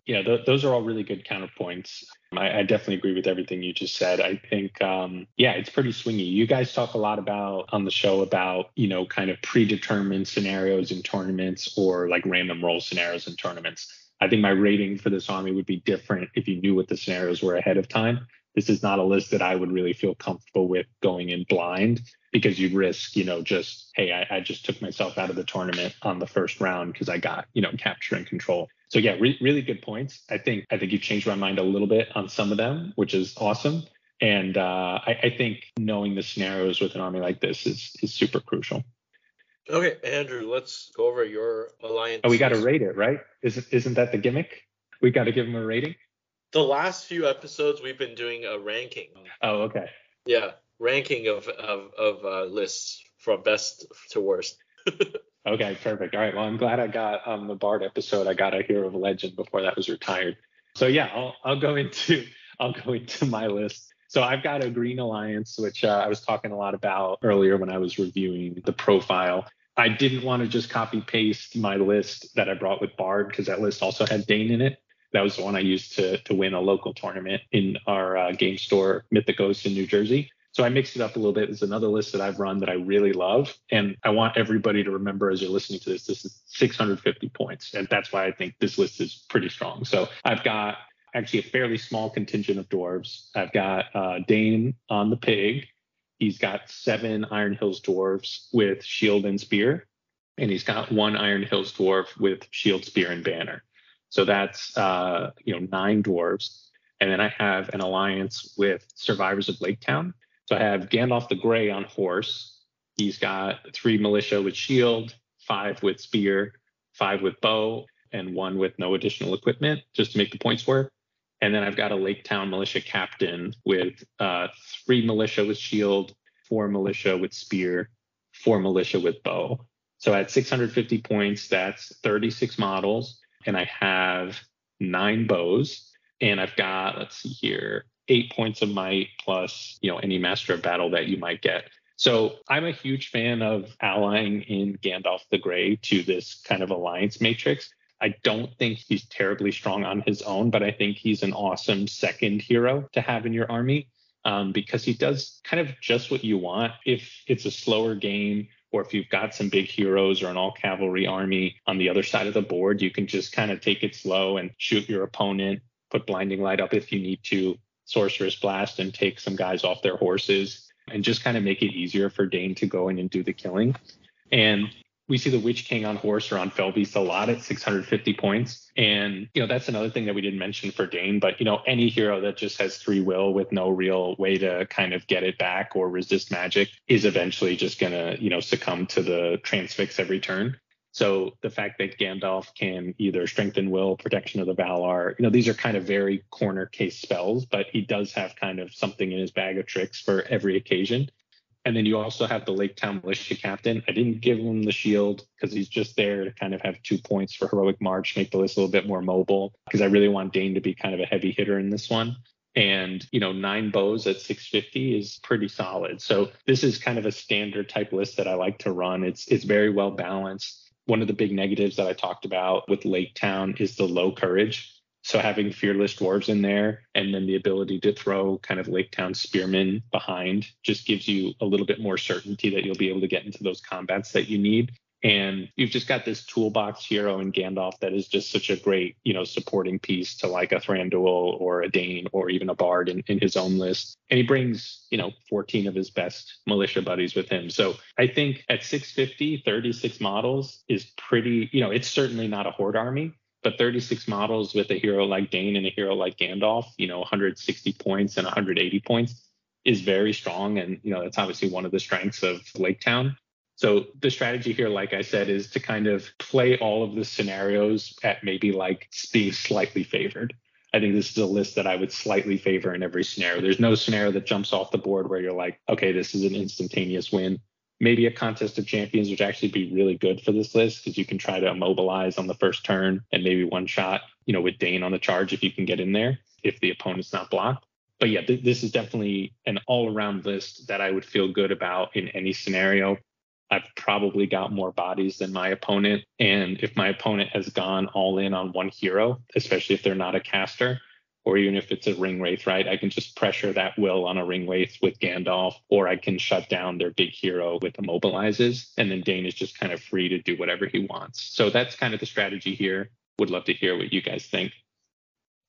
Yeah, th- those are all really good counterpoints. I, I, definitely agree with everything you just said. I think, um, yeah, it's pretty swingy. You guys talk a lot about on the show about, you know, kind of predetermined scenarios in tournaments or like random roll scenarios in tournaments. I think my rating for this army would be different if you knew what the scenarios were ahead of time. This is not a list that I would really feel comfortable with going in blind because you risk, you know, just, hey, I, I just took myself out of the tournament on the first round because I got, you know, capture and control so yeah, re- really good points. I think I think you've changed my mind a little bit on some of them, which is awesome. And uh, I, I, think knowing the scenarios with an army like this is is super crucial. Okay, Andrew, let's go over your alliance. Oh, we got to rate it, right? Isn't isn't that the gimmick? We got to give them a rating. The last few episodes, we've been doing a ranking. Oh, okay. Yeah, ranking of of of uh, lists from best to worst. Okay, perfect. All right. Well, I'm glad I got on um, the Bard episode. I got a Hero of Legend before that was retired. So yeah, I'll I'll go into I'll go into my list. So I've got a Green Alliance, which uh, I was talking a lot about earlier when I was reviewing the profile. I didn't want to just copy paste my list that I brought with Bard because that list also had Dane in it. That was the one I used to to win a local tournament in our uh, game store Mythicos in New Jersey. So I mixed it up a little bit. There's another list that I've run that I really love. And I want everybody to remember as you're listening to this, this is 650 points. And that's why I think this list is pretty strong. So I've got actually a fairly small contingent of dwarves. I've got uh, Dane on the pig. He's got seven Iron Hills dwarves with shield and spear. And he's got one Iron Hills dwarf with shield, spear, and banner. So that's uh, you know nine dwarves. And then I have an alliance with Survivors of Lake Town. So I have Gandalf the Grey on horse. He's got three militia with shield, five with spear, five with bow, and one with no additional equipment, just to make the points work. And then I've got a Lake Town militia captain with uh, three militia with shield, four militia with spear, four militia with bow. So at 650 points, that's 36 models, and I have nine bows, and I've got let's see here, eight points of might plus, you know, any master of battle that you might get. So I'm a huge fan of allying in Gandalf the Grey to this kind of alliance matrix. I don't think he's terribly strong on his own, but I think he's an awesome second hero to have in your army um, because he does kind of just what you want. If it's a slower game, or if you've got some big heroes or an all cavalry army on the other side of the board, you can just kind of take it slow and shoot your opponent, put blinding light up if you need to, Sorcerous Blast and take some guys off their horses and just kind of make it easier for Dane to go in and do the killing. And we see the Witch King on horse or on Fell Beast a lot at 650 points. And, you know, that's another thing that we didn't mention for Dane. But, you know, any hero that just has three will with no real way to kind of get it back or resist magic is eventually just going to, you know, succumb to the transfix every turn. So the fact that Gandalf can either strengthen will, protection of the Valar, you know, these are kind of very corner case spells, but he does have kind of something in his bag of tricks for every occasion. And then you also have the Lake Town Militia Captain. I didn't give him the shield because he's just there to kind of have two points for Heroic March, make the list a little bit more mobile because I really want Dane to be kind of a heavy hitter in this one. And, you know, nine bows at 650 is pretty solid. So this is kind of a standard type list that I like to run. It's it's very well balanced. One of the big negatives that I talked about with Lake Town is the low courage. So having fearless dwarves in there and then the ability to throw kind of Lake Town spearmen behind just gives you a little bit more certainty that you'll be able to get into those combats that you need. And you've just got this toolbox hero in Gandalf that is just such a great, you know, supporting piece to like a Thranduil or a Dane or even a Bard in, in his own list. And he brings, you know, 14 of his best militia buddies with him. So I think at 650, 36 models is pretty, you know, it's certainly not a horde army, but 36 models with a hero like Dane and a hero like Gandalf, you know, 160 points and 180 points is very strong. And, you know, that's obviously one of the strengths of Lake Town. So the strategy here, like I said, is to kind of play all of the scenarios at maybe like being slightly favored. I think this is a list that I would slightly favor in every scenario. There's no scenario that jumps off the board where you're like, okay, this is an instantaneous win maybe a contest of champions would actually be really good for this list because you can try to immobilize on the first turn and maybe one shot, you know, with Dane on the charge if you can get in there if the opponent's not blocked. But yeah, th- this is definitely an all around list that I would feel good about in any scenario. I've probably got more bodies than my opponent. And if my opponent has gone all in on one hero, especially if they're not a caster, or even if it's a ring wraith, right? I can just pressure that will on a ring wraith with Gandalf, or I can shut down their big hero with immobilizes, and then Dane is just kind of free to do whatever he wants. So that's kind of the strategy here. Would love to hear what you guys think.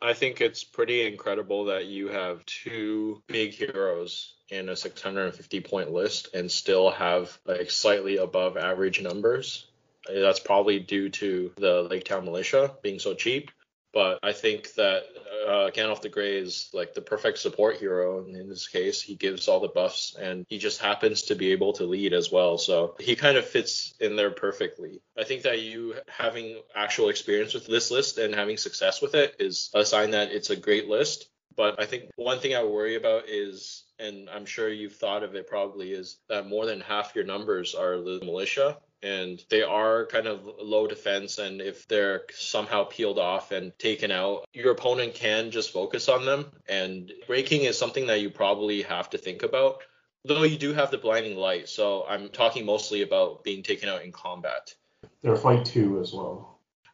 I think it's pretty incredible that you have two big heroes in a 650 point list and still have like slightly above average numbers. That's probably due to the Lake Town Militia being so cheap but I think that uh, Gandalf the Grey is like the perfect support hero And in this case. He gives all the buffs and he just happens to be able to lead as well. So he kind of fits in there perfectly. I think that you having actual experience with this list and having success with it is a sign that it's a great list. But I think one thing I worry about is and I'm sure you've thought of it probably is that more than half your numbers are the militia and they are kind of low defense and if they're somehow peeled off and taken out your opponent can just focus on them and breaking is something that you probably have to think about though you do have the blinding light so i'm talking mostly about being taken out in combat they're fight two as well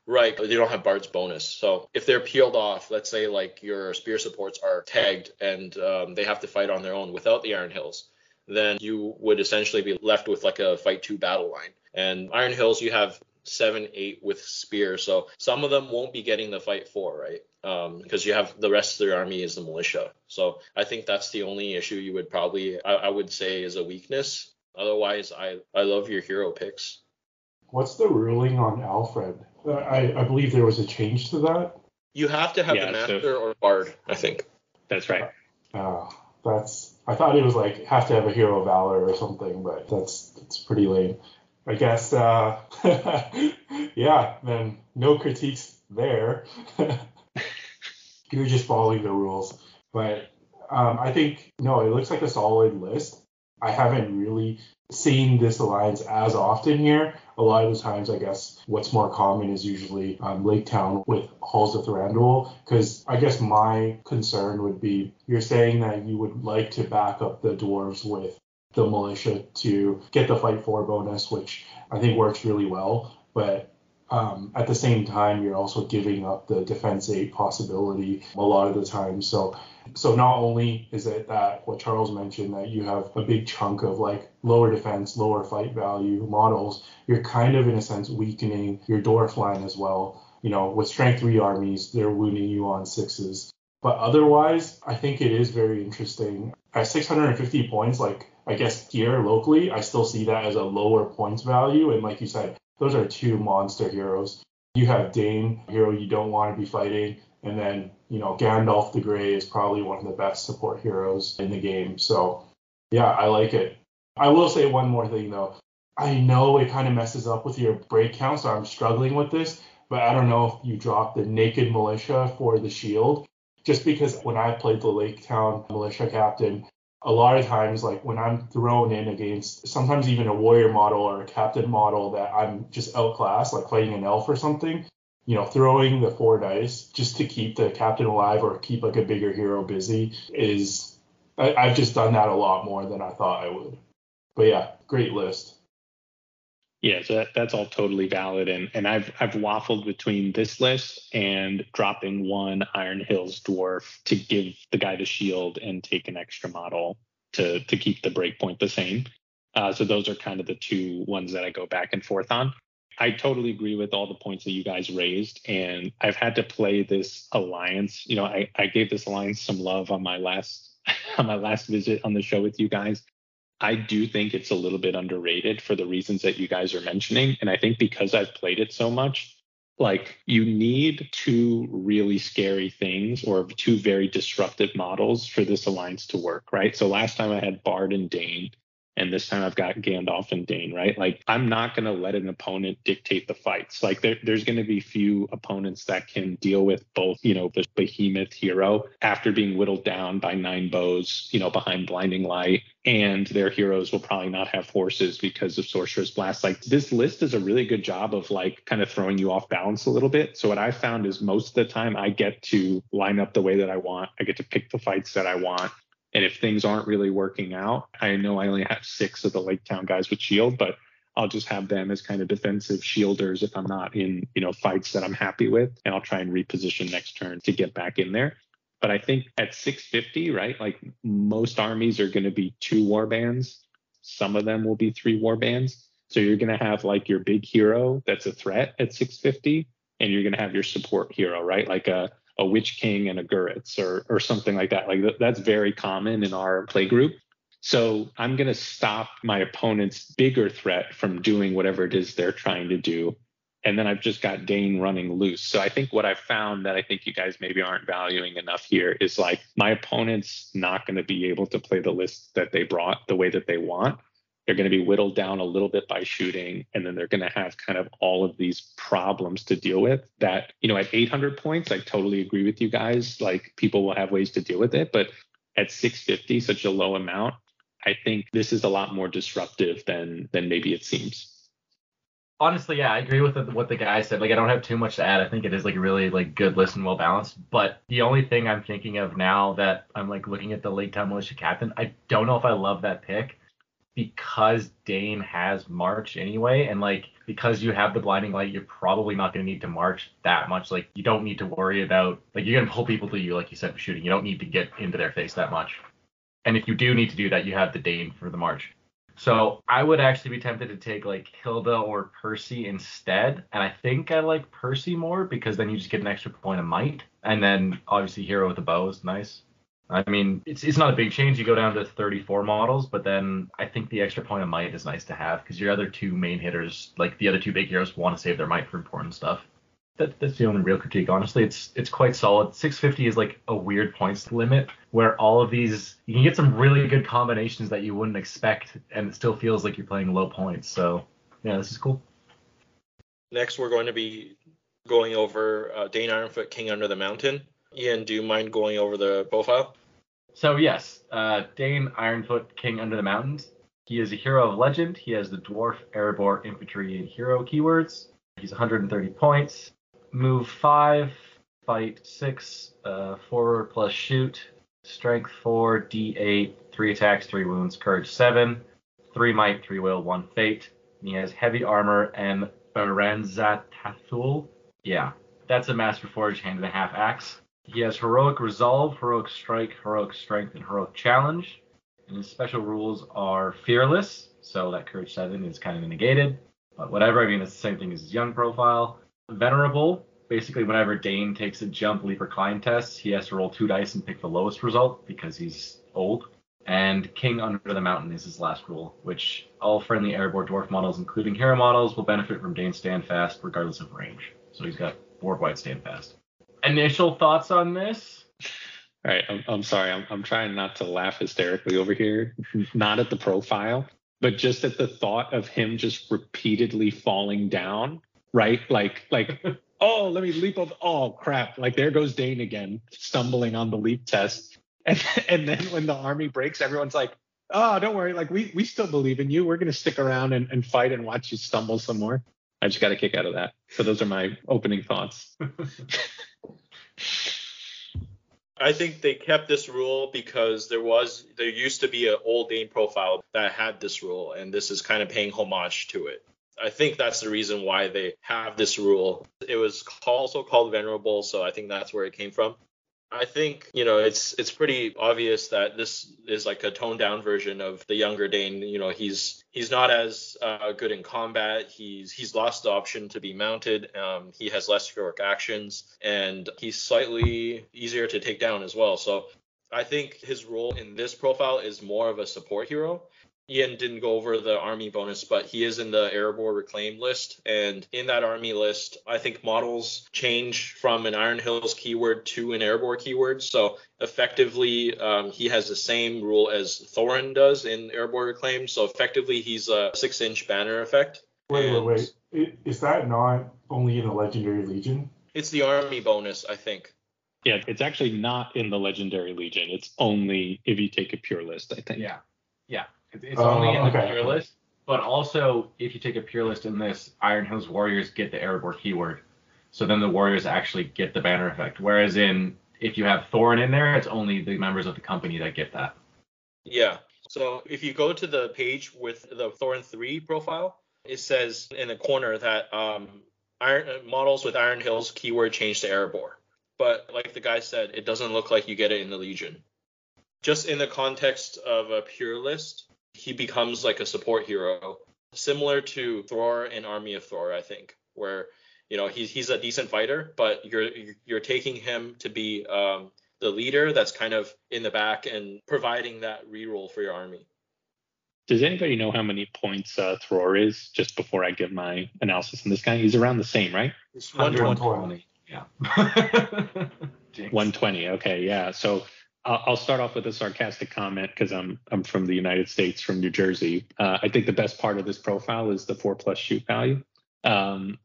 Right, they don't have Bard's bonus. So if they're peeled off, let's say like your spear supports are tagged and um, they have to fight on their own without the Iron Hills, then you would essentially be left with like a fight two battle line. And Iron Hills, you have seven, eight with spear. So some of them won't be getting the fight four, right? Um, because you have the rest of their army is the militia. So I think that's the only issue you would probably, I, I would say, is a weakness. Otherwise, I, I love your hero picks. What's the ruling on Alfred? I, I believe there was a change to that. You have to have yeah, the master so, or bard, I think. That's right. Uh, that's I thought it was like have to have a hero of valor or something, but that's that's pretty lame. I guess, uh, yeah, then no critiques there. You're just following the rules. But um, I think, no, it looks like a solid list. I haven't really seen this alliance as often here. A lot of the times, I guess what's more common is usually um, Lake Town with Halls of Thranduil. Because I guess my concern would be you're saying that you would like to back up the dwarves with the militia to get the fight four bonus, which I think works really well. But um, at the same time, you're also giving up the defense eight possibility a lot of the time. So, so not only is it that what Charles mentioned that you have a big chunk of like lower defense, lower fight value models, you're kind of in a sense weakening your dwarf line as well. You know, with strength three armies, they're wounding you on sixes But otherwise, I think it is very interesting. At 650 points, like I guess here locally, I still see that as a lower points value. And like you said, those are two monster heroes. You have Dain, hero you don't want to be fighting, and then you know Gandalf the Grey is probably one of the best support heroes in the game. So yeah, I like it. I will say one more thing though. I know it kind of messes up with your break count, so I'm struggling with this. But I don't know if you dropped the Naked Militia for the Shield, just because when I played the Lake Town Militia Captain, a lot of times, like when I'm thrown in against sometimes even a warrior model or a captain model that I'm just outclassed, like fighting an elf or something, you know, throwing the four dice just to keep the captain alive or keep like a bigger hero busy is, I, I've just done that a lot more than I thought I would. But yeah, great list. Yeah, so that, that's all totally valid, and and I've I've waffled between this list and dropping one Iron Hills dwarf to give the guy the shield and take an extra model to to keep the breakpoint the same. Uh, so those are kind of the two ones that I go back and forth on. I totally agree with all the points that you guys raised, and I've had to play this alliance. You know, I, I gave this alliance some love on my last on my last visit on the show with you guys. I do think it's a little bit underrated for the reasons that you guys are mentioning. And I think because I've played it so much, like you need two really scary things or two very disruptive models for this alliance to work, right? So last time I had Bard and Dain, and this time I've got Gandalf and Dane, right? Like I'm not going to let an opponent dictate the fights. Like there, there's going to be few opponents that can deal with both, you know, the behemoth hero after being whittled down by nine bows, you know, behind blinding light, and their heroes will probably not have horses because of sorcerer's blast. Like this list does a really good job of like kind of throwing you off balance a little bit. So what I found is most of the time I get to line up the way that I want. I get to pick the fights that I want. And if things aren't really working out, I know I only have six of the Lake Town guys with shield, but I'll just have them as kind of defensive shielders if I'm not in, you know, fights that I'm happy with, and I'll try and reposition next turn to get back in there. But I think at 650, right, like most armies are going to be two war bands. Some of them will be three war bands. So you're going to have like your big hero that's a threat at 650, and you're going to have your support hero, right? Like a a Witch King and a Guritz or or something like that. Like that's very common in our play group. So I'm going to stop my opponent's bigger threat from doing whatever it is they're trying to do. And then I've just got Dain running loose. So I think what I found that I think you guys maybe aren't valuing enough here is like my opponent's not going to be able to play the list that they brought the way that they want. They're going to be whittled down a little bit by shooting, and then they're going to have kind of all of these problems to deal with. That, you know, at 800 points, I totally agree with you guys. Like people will have ways to deal with it. But at 650, such a low amount, I think this is a lot more disruptive than than maybe it seems. Honestly, yeah, I agree with what the guy said. Like, I don't have too much to add. I think it is like really like good list and well balanced. But the only thing I'm thinking of now that I'm like looking at the Lake Town Militia Captain, I don't know if I love that pick because Dain has March anyway, and like because you have the blinding light, you're probably not going to need to march that much. Like you don't need to worry about like you're going to pull people to you, like you said, for shooting. You don't need to get into their face that much. And if you do need to do that, you have the Dain for the march. So I would actually be tempted to take like Hilda or Percy instead. And I think I like Percy more because then you just get an extra point of might. And then obviously hero with the bow is nice. I mean, it's it's not a big change. You go down to 34 models, but then I think the extra point of might is nice to have because your other two main hitters, like the other two big heroes, want to save their might for important stuff. That, that's the only real critique. Honestly, it's it's quite solid. 650 is like a weird points limit where all of these you can get some really good combinations that you wouldn't expect, and it still feels like you're playing low points. So yeah, this is cool. Next, we're going to be going over uh, Dain Ironfoot, King Under the Mountain. Ian, do you mind going over the profile? So yes, uh, Dain Ironfoot, King Under the Mountains. He is a hero of legend. He has the dwarf, Erebor, infantry, and hero keywords. He's 130 points. Move five, fight six, uh, forward plus shoot, strength four, d8, three attacks, three wounds, courage seven, three might, three will, one fate. And he has heavy armor and Barazantathûl. Yeah, that's a Master Forge hand and a half axe. He has Heroic Resolve, Heroic Strike, Heroic Strength, and Heroic Challenge. And his special rules are Fearless, so that Courage 7 is kind of negated. But whatever, I mean, it's the same thing as his Young profile. Venerable, basically whenever Dane takes a jump, leap, or climb test, he has to roll two dice and pick the lowest result because he's old. And King Under the Mountain is his last rule, which all friendly Erebor dwarf models, including hero models, will benefit from Dane's stand fast regardless of range. So he's got board wide stand fast. Initial thoughts on this? All right, I'm, I'm sorry. I'm, I'm trying not to laugh hysterically over here. Not at the profile, but just at the thought of him just repeatedly falling down, right? Like, like, oh, let me leap up. Oh, crap. Like, there goes Dane again, stumbling on the leap test. And, and then when the army breaks, everyone's like, oh, don't worry. Like, we, we still believe in you. We're going to stick around and, and fight and watch you stumble some more. I just got a kick out of that. So those are my opening thoughts. I think they kept this rule because there was there used to be an old Dane profile that had this rule, and this is kind of paying homage to it. I think that's the reason why they have this rule. It was also called venerable, so I think that's where it came from. I think you know it's it's pretty obvious that this is like a toned down version of the younger Dane. You know he's he's not as uh, good in combat. He's he's lost the option to be mounted. Um, he has less heroic actions, and he's slightly easier to take down as well. So I think his role in this profile is more of a support hero. Ian didn't go over the army bonus, but he is in the Erebor Reclaim list. And in that army list, I think models change from an Iron Hills keyword to an Erebor keyword. So effectively, um, he has the same rule as Thorin does in Erebor Reclaim. So effectively, he's a six inch banner effect. Wait, and wait, wait. Is that not only in the Legendary Legion? It's the army bonus, I think. Yeah, it's actually not in the Legendary Legion. It's only if you take a pure list, I think. Yeah. Yeah. It's only in the oh, okay. pure list, but also if you take a pure list in this, Iron Hills Warriors get the Erebor keyword. So then the Warriors actually get the banner effect. Whereas in if you have Thorin in there, it's only the members of the company that get that. Yeah. So if you go to the page with the Thorin 3 profile, it says in the corner that um, Iron uh, models with Iron Hills keyword change to Erebor. But like the guy said, it doesn't look like you get it in the Legion. Just in the context of a pure list, he becomes like a support hero, similar to Thror in Army of Thror, I think, where you know he's he's a decent fighter, but you're you're taking him to be um, the leader that's kind of in the back and providing that reroll for your army. Does anybody know how many points uh, Thror is? Just before I give my analysis on this guy, he's around the same, right? It's 120. Yeah. 120. Okay, yeah. So I'll start off with a sarcastic comment because I'm I'm from the United States, from New Jersey. Uh, I think the best part of this profile is the four plus shoot value. Um,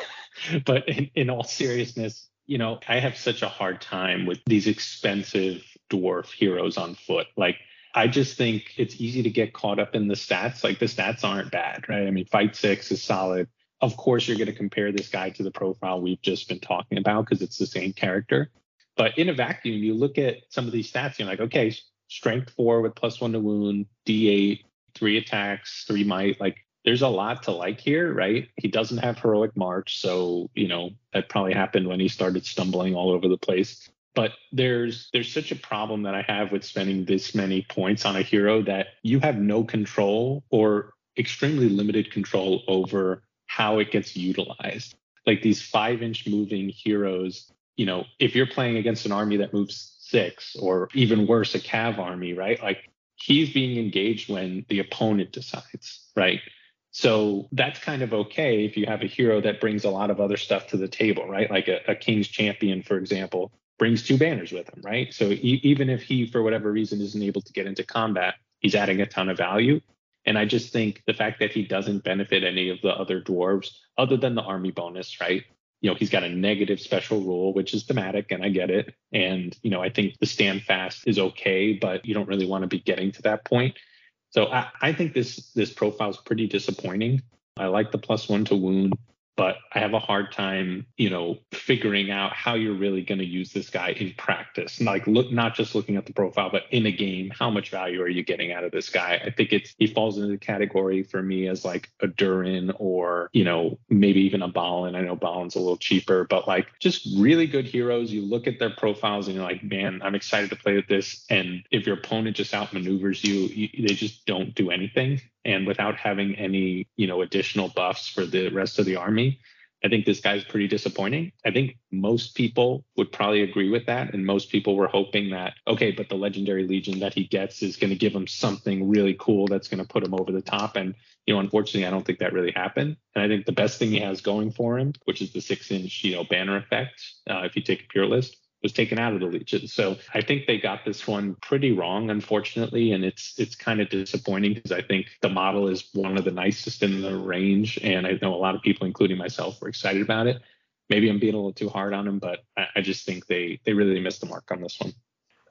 but in, in all seriousness, you know, I have such a hard time with these expensive dwarf heroes on foot. Like, I just think it's easy to get caught up in the stats. Like, the stats aren't bad, right? I mean, fight six is solid. Of course, you're going to compare this guy to the profile we've just been talking about because it's the same character. But in a vacuum, you look at some of these stats, you're like, okay, strength four with plus one to wound, D8, three attacks, three might. Like, there's a lot to like here, right? He doesn't have heroic march, so you know that probably happened when he started stumbling all over the place. But there's there's such a problem that I have with spending this many points on a hero that you have no control or extremely limited control over how it gets utilized. Like these five inch moving heroes you know, if you're playing against an army that moves six, or even worse, a cav army, right? Like he's being engaged when the opponent decides, right? So that's kind of okay if you have a hero that brings a lot of other stuff to the table, right? Like a, a King's Champion, for example, brings two banners with him, right? So e- even if he, for whatever reason, isn't able to get into combat, he's adding a ton of value. And I just think the fact that he doesn't benefit any of the other dwarves, other than the army bonus, right? You know, he's got a negative special rule, which is thematic, and I get it. And, you know, I think the stand fast is okay, but you don't really want to be getting to that point. So I, I think this this profile is pretty disappointing. I like the plus one to wound but I have a hard time, you know, figuring out how you're really going to use this guy in practice. Like look not just looking at the profile, but in a game, how much value are you getting out of this guy? I think it's he falls into the category for me as like a Durin or, you know, maybe even a Balin. I know Balin's a little cheaper, but like just really good heroes. You look at their profiles and you're like, man, I'm excited to play with this. And if your opponent just outmaneuvers you, you they just don't do anything and without having any you know additional buffs for the rest of the army I think this guy's pretty disappointing. I think most people would probably agree with that. And most people were hoping that, okay, but the legendary legion that he gets is going to give him something really cool that's going to put him over the top. And, you know, unfortunately, I don't think that really happened. And I think the best thing he has going for him, which is the six inch, you know, banner effect, uh, if you take a pure list, was taken out of the Legion. So I think they got this one pretty wrong, unfortunately, and it's it's kind of disappointing because I think the model is one of the nicest in the range, and I know a lot of people, including myself, were excited about it. Maybe I'm being a little too hard on him, but I, I just think they they really missed the mark on this one.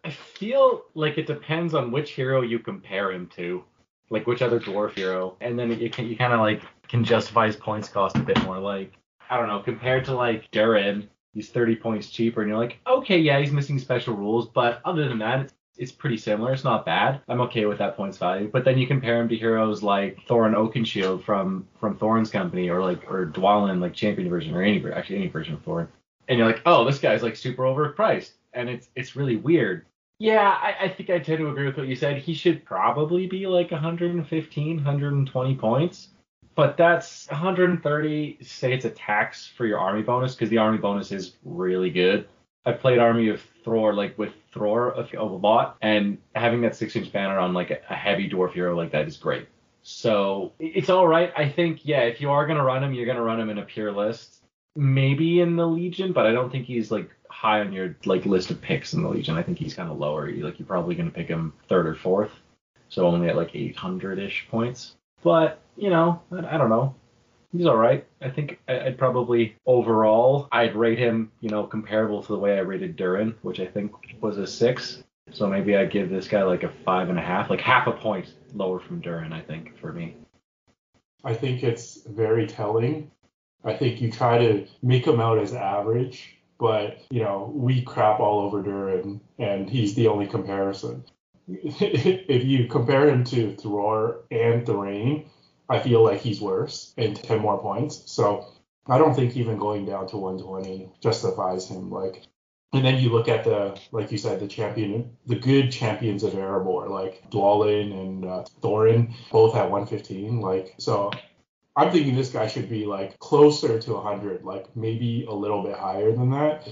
I feel like it depends on which hero you compare him to, like which other dwarf hero, and then you can you kind of like can justify his points cost a bit more. Like I don't know, compared to like Durin, he's 30 points cheaper, and you're like, okay, yeah, he's missing special rules, but other than that, it's, it's pretty similar. It's not bad. I'm okay with that points value. But then you compare him to heroes like Thorin Oakenshield from from Thorin's company, or like or Dwalin like champion version, or any actually any version of Thorin, and you're like, oh, this guy's like super overpriced, and it's it's really weird. Yeah, I, I think I tend to agree with what you said. He should probably be like 115, 120 points but that's 130. Say it's a tax for your army bonus because the army bonus is really good. I played Army of Thror like with Thror a, a lot, and having that six inch banner on like a, heavy dwarf hero like that is great. So it's all right. I think yeah, if you are gonna run him, you're gonna run him in a pure list, maybe in the Legion, but I don't think he's like high on your like list of picks in the Legion. I think he's kind of lower. Like you're probably gonna pick him third or fourth, so only at like 800 ish points. But you know, I, I don't know. He's all right. I think I'd probably overall I'd rate him, you know, comparable to the way I rated Durin, which I think was a six. So maybe I'd give this guy like a five and a half, like half a point lower from Durin, I think, for me. I think it's very telling. I think you try to make him out as average, but you know, we crap all over Durin and he's the only comparison. if you compare him to Thror and Thrain, I feel like he's worse and 10 more points. So I don't think even going down to 120 justifies him. Like, and then you look at the, like you said, the champion, the good champions of Erebor, like Dwalin and uh, Thorin, both at 115. Like, so I'm thinking this guy should be like closer to 100, like maybe a little bit higher than that.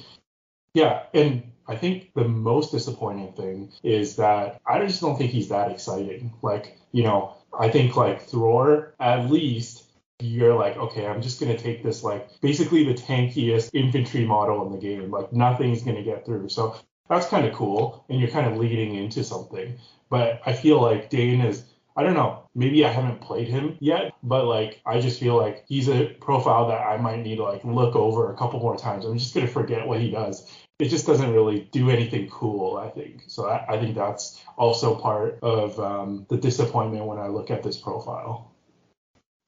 Yeah, and I think the most disappointing thing is that I just don't think he's that exciting. Like, you know, I think like Thror, at least you're like, okay, I'm just gonna take this like basically the tankiest infantry model in the game. Like nothing's gonna get through. So that's kind of cool, and you're kind of leading into something. But I feel like Dane is I don't know. Maybe I haven't played him yet, but like I just feel like he's a profile that I might need to like look over a couple more times. I'm just gonna forget what he does it just doesn't really do anything cool, I think. So I, I think that's also part of um, the disappointment when I look at this profile.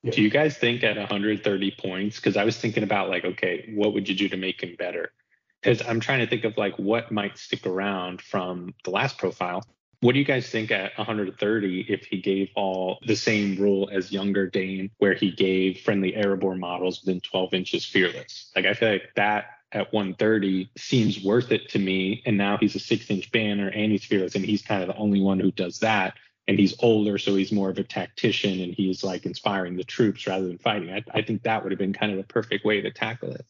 Yeah. Do you guys think at 130 points? Because I was thinking about like, okay, what would you do to make him better? Because I'm trying to think of like what might stick around from the last profile. What do you guys think at 130 if he gave all the same rule as younger Dane, where he gave friendly Erebor models within 12 inches fearless? Like I feel like that at 130 seems worth it to me. And now he's a six inch banner and he's fearless, and he's kind of the only one who does that. And he's older, so he's more of a tactician and he's like inspiring the troops rather than fighting. I, I think that would have been kind of the perfect way to tackle it.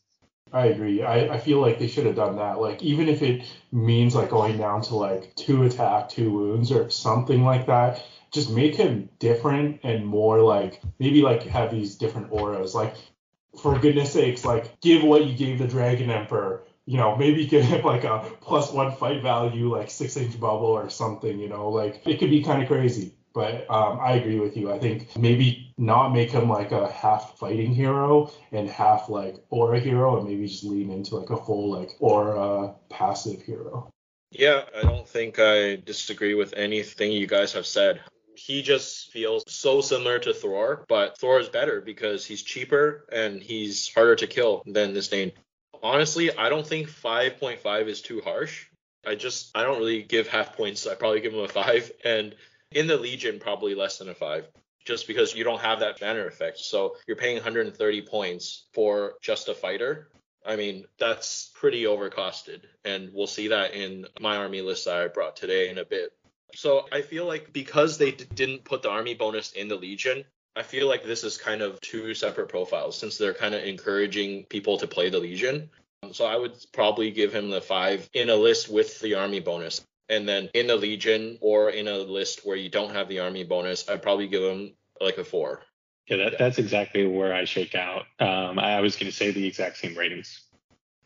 I agree. I, I feel like they should have done that. Like even if it means like going down to like two attack, two wounds or something like that, just make him different and more like maybe like have these different auras. Like for goodness sakes, like give what you gave the Dragon Emperor. You know, maybe give him like a plus one fight value, like six inch bubble or something. You know, like it could be kind of crazy. But um, I agree with you. I think maybe not make him like a half fighting hero and half like aura hero, and maybe just lean into like a full like aura passive hero. Yeah, I don't think I disagree with anything you guys have said he just feels so similar to Thror, but Thror is better because he's cheaper and he's harder to kill than this Dain. Honestly, I don't think 5.5 is too harsh. I just I don't really give half points. I probably give him a five, and in the Legion probably less than a five, just because you don't have that banner effect. So you're paying 130 points for just a fighter. I mean that's pretty overcosted, and we'll see that in my army list that I brought today in a bit. So I feel like because they d- didn't put the army bonus in the Legion, I feel like this is kind of two separate profiles since they're kind of encouraging people to play the Legion. So I would probably give him the five in a list with the army bonus. And then in the Legion or in a list where you don't have the army bonus, I'd probably give him like a four. Yeah, that, that's exactly where I shake out. Um, I was going to say the exact same ratings.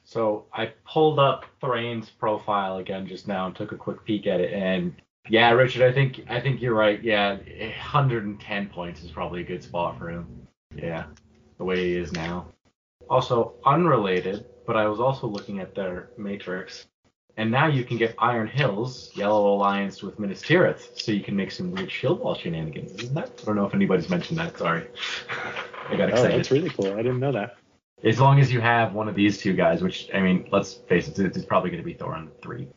So I pulled up Thrain's profile again just now and took a quick peek at it, and yeah, Richard, I think I think you're right. Yeah, 110 points is probably a good spot for him. Yeah, the way he is now. Also, unrelated, but I was also looking at their matrix, and now you can get Iron Hills, Yellow Alliance with Minas Tirith, so you can make some weird shield wall shenanigans, isn't that? I don't know if anybody's mentioned that. Sorry, I got excited. Oh, excited. that's really cool. I didn't know that. As long as you have one of these two guys, which I mean, let's face it, it's probably going to be Thorin three.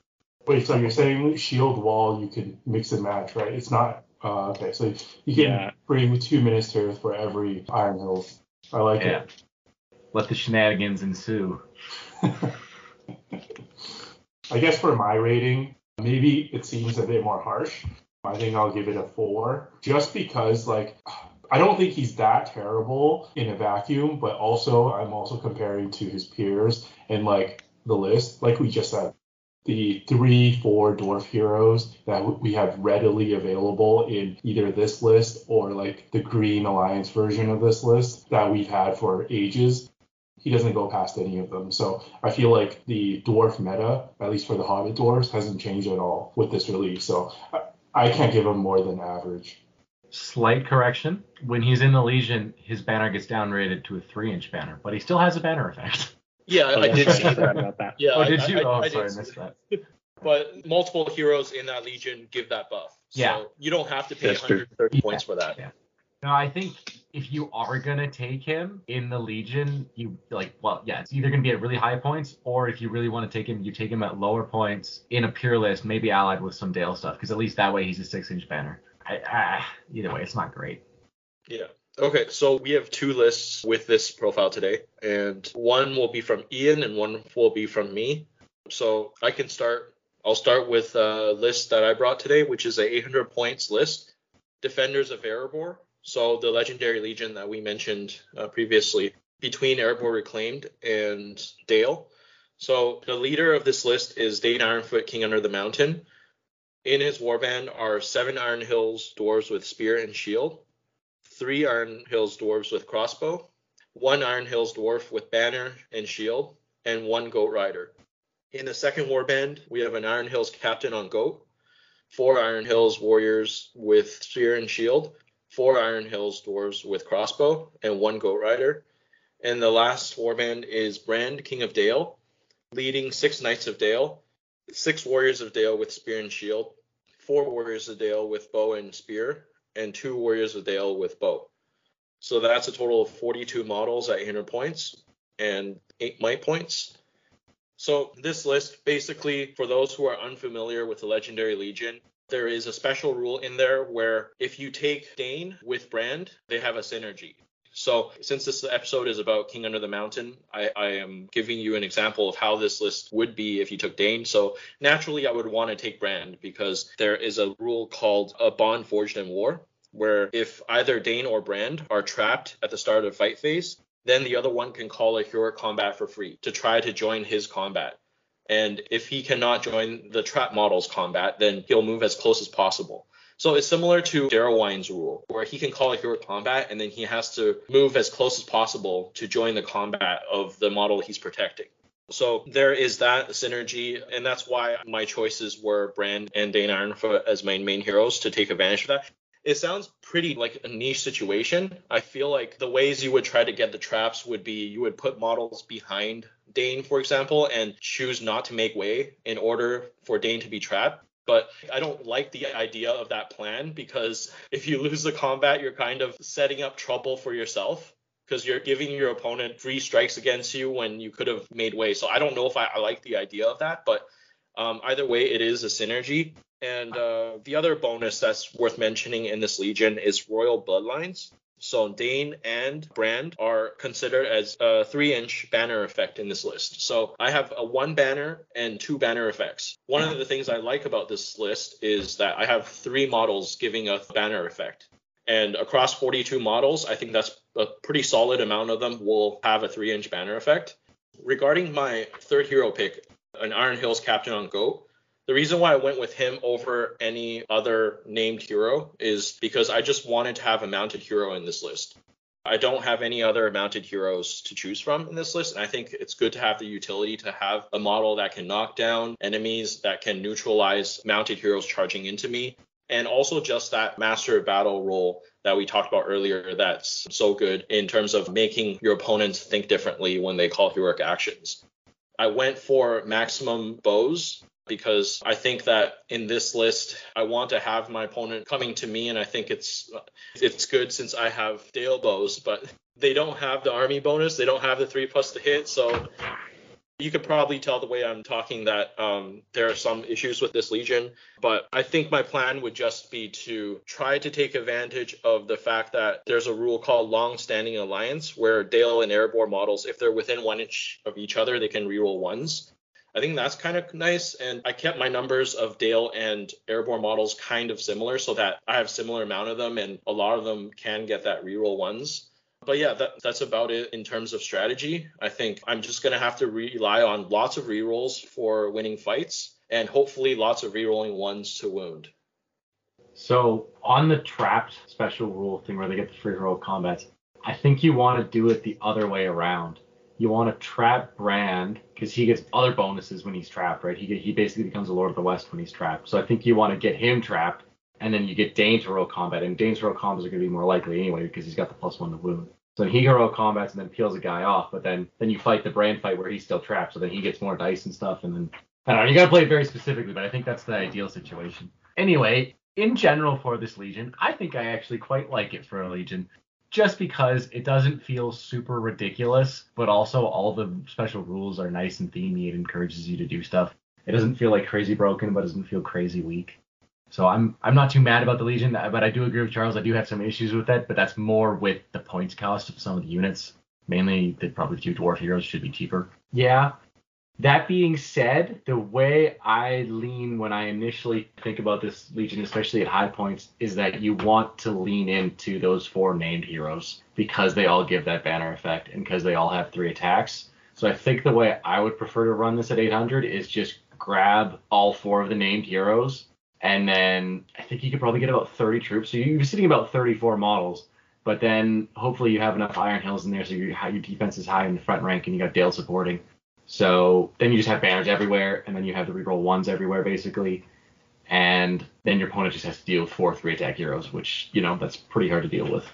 Wait, so you're saying shield wall you can mix and match, right? It's not uh, okay. So you can Yeah. bring two Minas Tirith for every Iron Hills. I like Yeah. Let the shenanigans ensue. I guess for my rating, maybe it seems a bit more harsh. I think I'll give it a four, just because like I don't think he's that terrible in a vacuum, but also I'm also comparing to his peers and like the list, like we just said, the three, four dwarf heroes that we have readily available in either this list or like the Green Alliance version of this list that we've had for ages. He doesn't go past any of them. So I feel like the dwarf meta, at least for the Hobbit dwarves, hasn't changed at all with this release. So I, I can't give him more than average. Slight correction: when he's in the Legion, his banner gets downrated to a three-inch banner, but he still has a banner effect. Yeah, Oh, I that's did see that. about that. Yeah, oh, did I- you? I- oh, I sorry, I missed that. But multiple heroes in that legion give that buff. So Yeah. you don't have to pay That's true. 130 points for that. Yeah. No, I think if you are gonna take him in the Legion, you like well, yeah, it's either gonna be at really high points, or if you really want to take him, you take him at lower points in a pure list, maybe allied with some Dale stuff, because at least that way he's a six-inch banner. I, either way, it's not great. Yeah. Okay, so we have two lists with this profile today, and one will be from Ian and one will be from me. So I can start. I'll start with a list that I brought today, which is a 800 points list. Defenders of Erebor. So the legendary legion that we mentioned uh, previously between Erebor Reclaimed and Dale. So the leader of this list is Dane Ironfoot, King Under the Mountain. In his warband are seven Iron Hills dwarves with spear and shield, three Iron Hills dwarves with crossbow, one Iron Hills dwarf with banner and shield, and one goat rider. In the second warband, we have an Iron Hills captain on goat, four Iron Hills warriors with spear and shield, four Iron Hills dwarves with crossbow, and one goat rider. And the last warband is Brand, King of Dale, leading six Knights of Dale, six Warriors of Dale with spear and shield, four Warriors of Dale with bow and spear, and two Warriors of Dale with bow. So that's a total of 42 models at 800 points and eight might points. So this list, basically, for those who are unfamiliar with the Legendary Legion, there is a special rule in there where if you take Dane with Brand, they have a synergy. So since this episode is about King Under the Mountain, I, I am giving you an example of how this list would be if you took Dane. So naturally, I would want to take Brand because there is a rule called a bond forged in war, where if either Dane or Brand are trapped at the start of fight phase, then the other one can call a heroic combat for free to try to join his combat. And if he cannot join the trap model's combat, then he'll move as close as possible. So it's similar to Déorwine's rule, where he can call a hero combat and then he has to move as close as possible to join the combat of the model he's protecting. So there is that synergy, and that's why my choices were Brand and Dane Ironfoot as my main heroes to take advantage of that. It sounds pretty like a niche situation. I feel like the ways you would try to get the traps would be you would put models behind Dane, for example, and choose not to make way in order for Dane to be trapped. But I don't like the idea of that plan because if you lose the combat, you're kind of setting up trouble for yourself because you're giving your opponent three strikes against you when you could have made way. So I don't know if I, I like the idea of that, but um, either way, it is a synergy. And uh, the other bonus that's worth mentioning in this Legion is Royal Bloodlines. So Dane and Brand are considered as a three-inch banner effect in this list. So I have a one banner and two banner effects. One of the things I like about this list is that I have three models giving a banner effect. And across 42 models, I think that's a pretty solid amount of them will have a three inch banner effect. Regarding my third hero pick, an Iron Hills captain on GOAT, the reason why I went with him over any other named hero is because I just wanted to have a mounted hero in this list. I don't have any other mounted heroes to choose from in this list, and I think it's good to have the utility to have a model that can knock down enemies, that can neutralize mounted heroes charging into me, and also just that master of battle role that we talked about earlier that's so good in terms of making your opponents think differently when they call heroic actions. I went for maximum bows because I think that in this list I want to have my opponent coming to me and I think it's it's good since I have Dale bows, but they don't have the army bonus, they don't have the three plus to hit, so you could probably tell the way I'm talking that um, there are some issues with this Legion, but I think my plan would just be to try to take advantage of the fact that there's a rule called long standing alliance where Dale and Erebor models, if they're within one inch of each other, they can reroll ones. I think that's kind of nice. And I kept my numbers of Dale and Erebor models kind of similar so that I have similar amount of them and a lot of them can get that reroll ones. But yeah, that, that's about it in terms of strategy. I think I'm just going to have to rely on lots of rerolls for winning fights and hopefully lots of rerolling ones to wound. So on the trapped special rule thing where they get the free roll combats, I think you want to do it the other way around you want to trap Brand because he gets other bonuses when he's trapped, right? He he basically becomes a Lord of the West when he's trapped. So I think you want to get him trapped, and then you get Dane to roll combat, and Dane's roll combats are going to be more likely anyway because he's got the plus one to wound. So he hero combats and then peels a guy off, but then then you fight the Brand fight where he's still trapped, so then he gets more dice and stuff, and then I don't know. You got to play it very specifically, but I think that's the ideal situation. Anyway, in general for this Legion, I think I actually quite like it for a Legion just because it doesn't feel super ridiculous, but also all the special rules are nice and themey. It encourages you to do stuff. It doesn't feel like crazy broken, but doesn't feel crazy weak. So I'm I'm not too mad about the Legion, uh, but I do agree with Charles. I do have some issues with it, but that's more with the points cost of some of the units. Mainly, that probably two dwarf heroes should be cheaper. Yeah, that being said, the way I lean when I initially think about this Legion, especially at high points, is that you want to lean into those four named heroes because they all give that banner effect and because they all have three attacks. So I think the way I would prefer to run this at 800 is just grab all four of the named heroes, and then I think you could probably get about 30 troops. So you're sitting about 34 models, but then hopefully you have enough Iron Hills in there so your, your defense is high in the front rank and you got Dale supporting. So then you just have banners everywhere, and then you have the reroll ones everywhere basically, and then your opponent just has to deal with four three attack heroes, which you know that's pretty hard to deal with.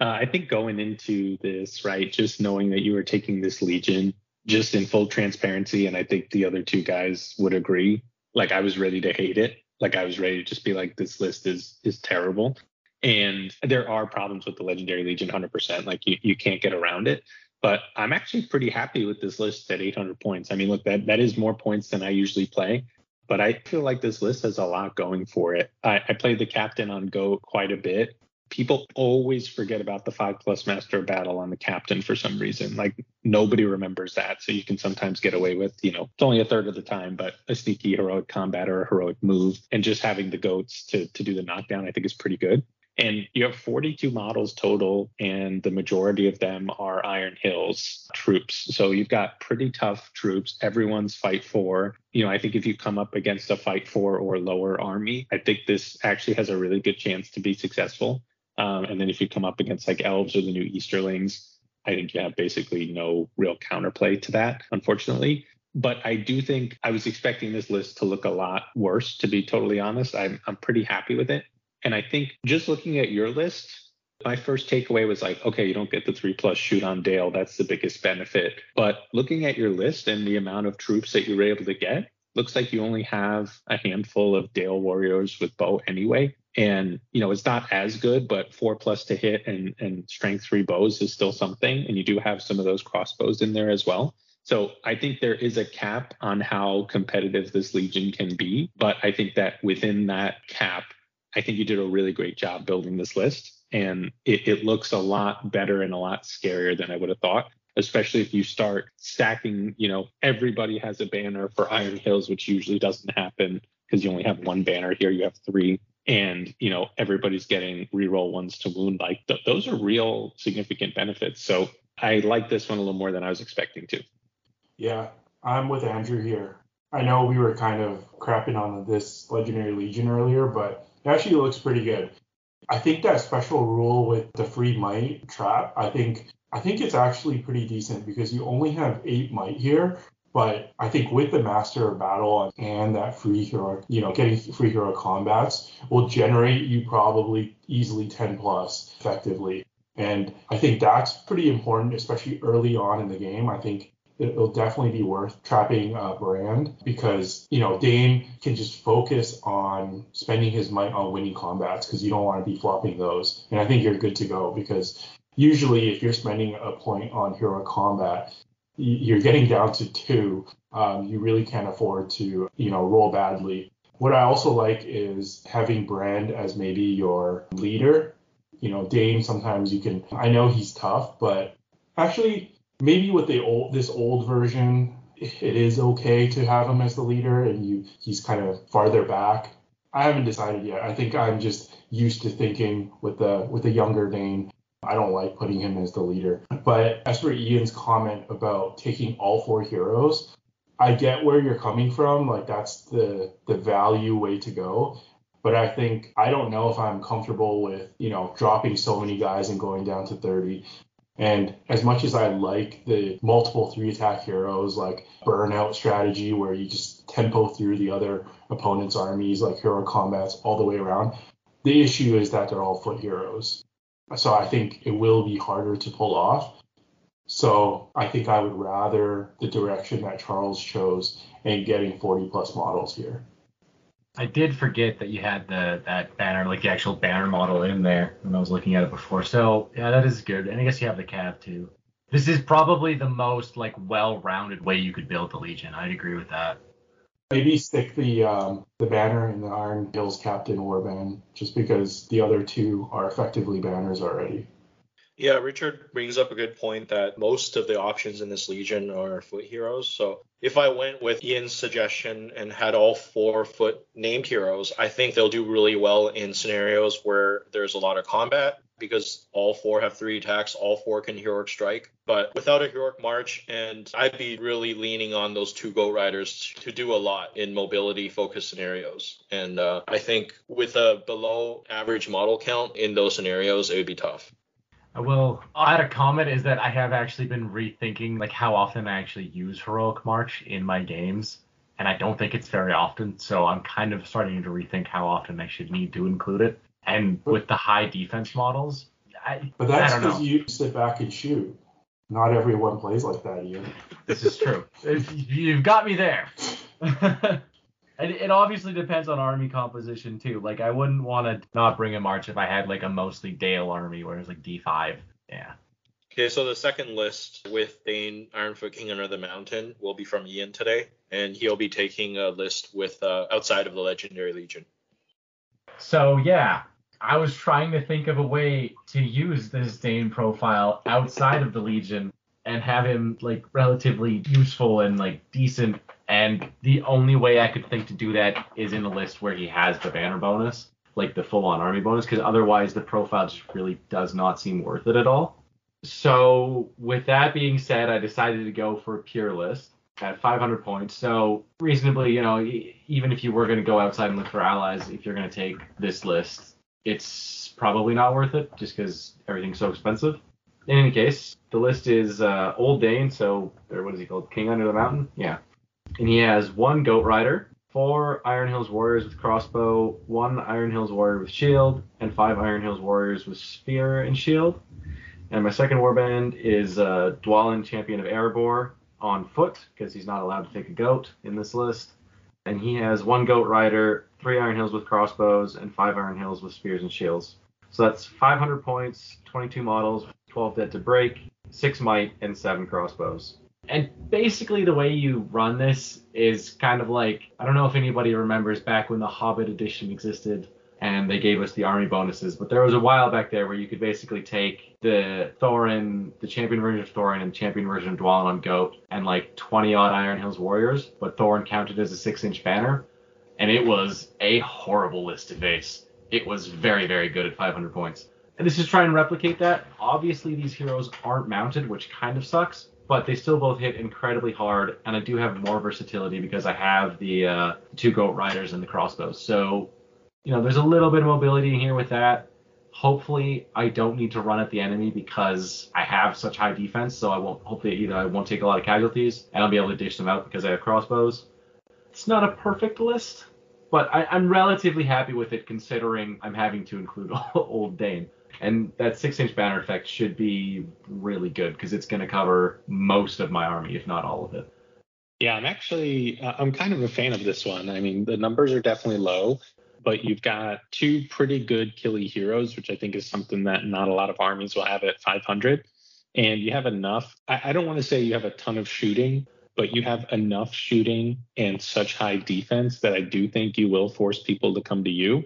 Uh, I think going into this, right, just knowing that you were taking this Legion just in full transparency, and I think the other two guys would agree. Like I was ready to hate it. Like I was ready to just be like, this list is is terrible. And there are problems with the Legendary Legion, 100%. Like you, you can't get around it. But I'm actually pretty happy with this list at 800 points. I mean, look, that that is more points than I usually play, but I feel like this list has a lot going for it. I, I played the captain on Go quite a bit. People always forget about the five plus master battle on the captain for some reason. Like nobody remembers that. So you can sometimes get away with, you know, it's only a third of the time, but a sneaky heroic combat or a heroic move and just having the goats to to do the knockdown, I think is pretty good. And you have 42 models total, and the majority of them are Iron Hills troops. So you've got pretty tough troops. Everyone's fight for. You know, I think if you come up against a fight for or lower army, I think this actually has a really good chance to be successful. Um, and then if you come up against like elves or the new Easterlings, I think you have basically no real counterplay to that, unfortunately. But I do think I was expecting this list to look a lot worse, to be totally honest. I'm, I'm pretty happy with it. And I think just looking at your list, my first takeaway was like, okay, you don't get the three plus shoot on Dale. That's the biggest benefit. But looking at your list and the amount of troops that you were able to get, looks like you only have a handful of Dale warriors with bow anyway. And you know, it's not as good, but four plus to hit and and strength three bows is still something. And you do have some of those crossbows in there as well. So I think there is a cap on how competitive this legion can be, but I think that within that cap, I think you did a really great job building this list. And it, it looks a lot better and a lot scarier than I would have thought especially if you start stacking, you know, everybody has a banner for Iron Hills, which usually doesn't happen because you only have one banner here, you have three. and you know everybody's getting reroll ones to wound like th- those are real significant benefits so i like this one a little more than i was expecting to yeah i'm with andrew here i know we were kind of crapping on this legendary legion earlier but it actually looks pretty good i think that special rule with the free might trap i think i think it's actually pretty decent because you only have eight might here but I think with the Master of Battle and that free hero, you know, getting free hero combats will generate you probably easily 10 plus effectively. And I think that's pretty important, especially early on in the game. I think it'll definitely be worth trapping uh, Brand because, you know, Dane can just focus on spending his money on winning combats because you don't want to be flopping those. And I think you're good to go because usually if you're spending a point on hero combat, you're getting down to two. Um, you really can't afford to, you know, roll badly. What I also like is having Brand as maybe your leader. You know, Dane sometimes you can. I know he's tough, but actually maybe with the old this old version, it is okay to have him as the leader, and you he's kind of farther back. I haven't decided yet. I think I'm just used to thinking with the with the younger Dane I don't like putting him as the leader. But as for Ian's comment about taking all four heroes, I get where you're coming from. Like that's the the value way to go. But I think I don't know if I'm comfortable with, you know, dropping so many guys and going down to 30. And as much as I like the multiple three attack heroes, like burnout strategy where you just tempo through the other opponent's armies, like hero combats all the way around, the issue is that they're all foot heroes. So I think it will be harder to pull off. So I think I would rather the direction that Charles chose and getting 40 plus models here. I did forget that you had the that banner, like the actual banner model in there when I was looking at it before. So yeah, that is good. And I guess you have the cav too. This is probably the most like well-rounded way you could build the Legion. I'd agree with that. Maybe stick the um, the banner in the Iron Hills Captain Warband, just because the other two are effectively banners already. Yeah, Richard brings up a good point that most of the options in this Legion are foot heroes. So if I went with Ian's suggestion and had all four foot named heroes, I think they'll do really well in scenarios where there's a lot of combat because all four have three attacks, all four can heroic strike. But without a heroic march, and I'd be really leaning on those two goat riders to do a lot in mobility focused scenarios. And uh, I think with a below average model count in those scenarios, it would be tough. I will add a comment is that I have actually been rethinking like how often I actually use heroic march in my games. And I don't think it's very often, so I'm kind of starting to rethink how often I should need to include it and with the high defense models, I, but that's because you sit back and shoot. Not everyone plays like that, Ian. This is true. You've got me there. and it obviously depends on army composition too. Like I wouldn't want to not bring a march if I had like a mostly Dale army where it's like D5. Yeah. Okay, so the second list with Dane Ironfoot King Under the Mountain will be from Ian today, and he'll be taking a list with uh, outside of the Legendary Legion. So yeah, I was trying to think of a way to use this Dane profile outside of the Legion and have him like relatively useful and like decent. And the only way I could think to do that is in a list where he has the banner bonus, like the full on army bonus, because otherwise the profile just really does not seem worth it at all. So with that being said, I decided to go for a pure list at 500 points. So reasonably, you know, even if you were going to go outside and look for allies, if you're going to take this list, it's probably not worth it just because everything's so expensive. In any case, the list is uh, Old Dane, so or what is he called? King Under the Mountain? Yeah. And he has one Goat Rider, four Iron Hills Warriors with crossbow, one Iron Hills Warrior with shield, and five Iron Hills Warriors with spear and shield. And my second warband is uh, Dwalin, Champion of Erebor, on foot because he's not allowed to take a goat in this list and he has one goat rider, three Iron Hills with crossbows, and five Iron Hills with spears and shields. So that's 500 points, 22 models, 12 dead to break, six might, and seven crossbows. And basically, the way you run this is kind of like I don't know if anybody remembers back when the Hobbit edition existed and they gave us the army bonuses. But there was a while back there where you could basically take the Thorin, the champion version of Thorin and champion version of Dwalin on Goat, and like 20 odd Iron Hills warriors, but Thorin counted as a six inch banner. And it was a horrible list to face. it was very, very good at 500 points. And this is trying to replicate that. Obviously, these heroes aren't mounted, which kind of sucks, but they still both hit incredibly hard. And I do have more versatility because I have the uh, two goat riders and the crossbows. So, you know, there's a little bit of mobility in here with that. Hopefully, I don't need to run at the enemy because I have such high defense. So I won't. Hopefully, either I won't take a lot of casualties and I'll be able to dish them out because I have crossbows. It's not a perfect list, but I, am relatively happy with it considering I'm having to include Old Dane. And that six inch banner effect should be really good because it's going to cover most of my army, if not all of it. Yeah, I'm actually uh, I'm kind of a fan of this one. I mean, the numbers are definitely low, but you've got two pretty good killy heroes, which I think is something that not a lot of armies will have at 500. And you have enough. I, I don't want to say you have a ton of shooting, but you have enough shooting and such high defense that I do think you will force people to come to you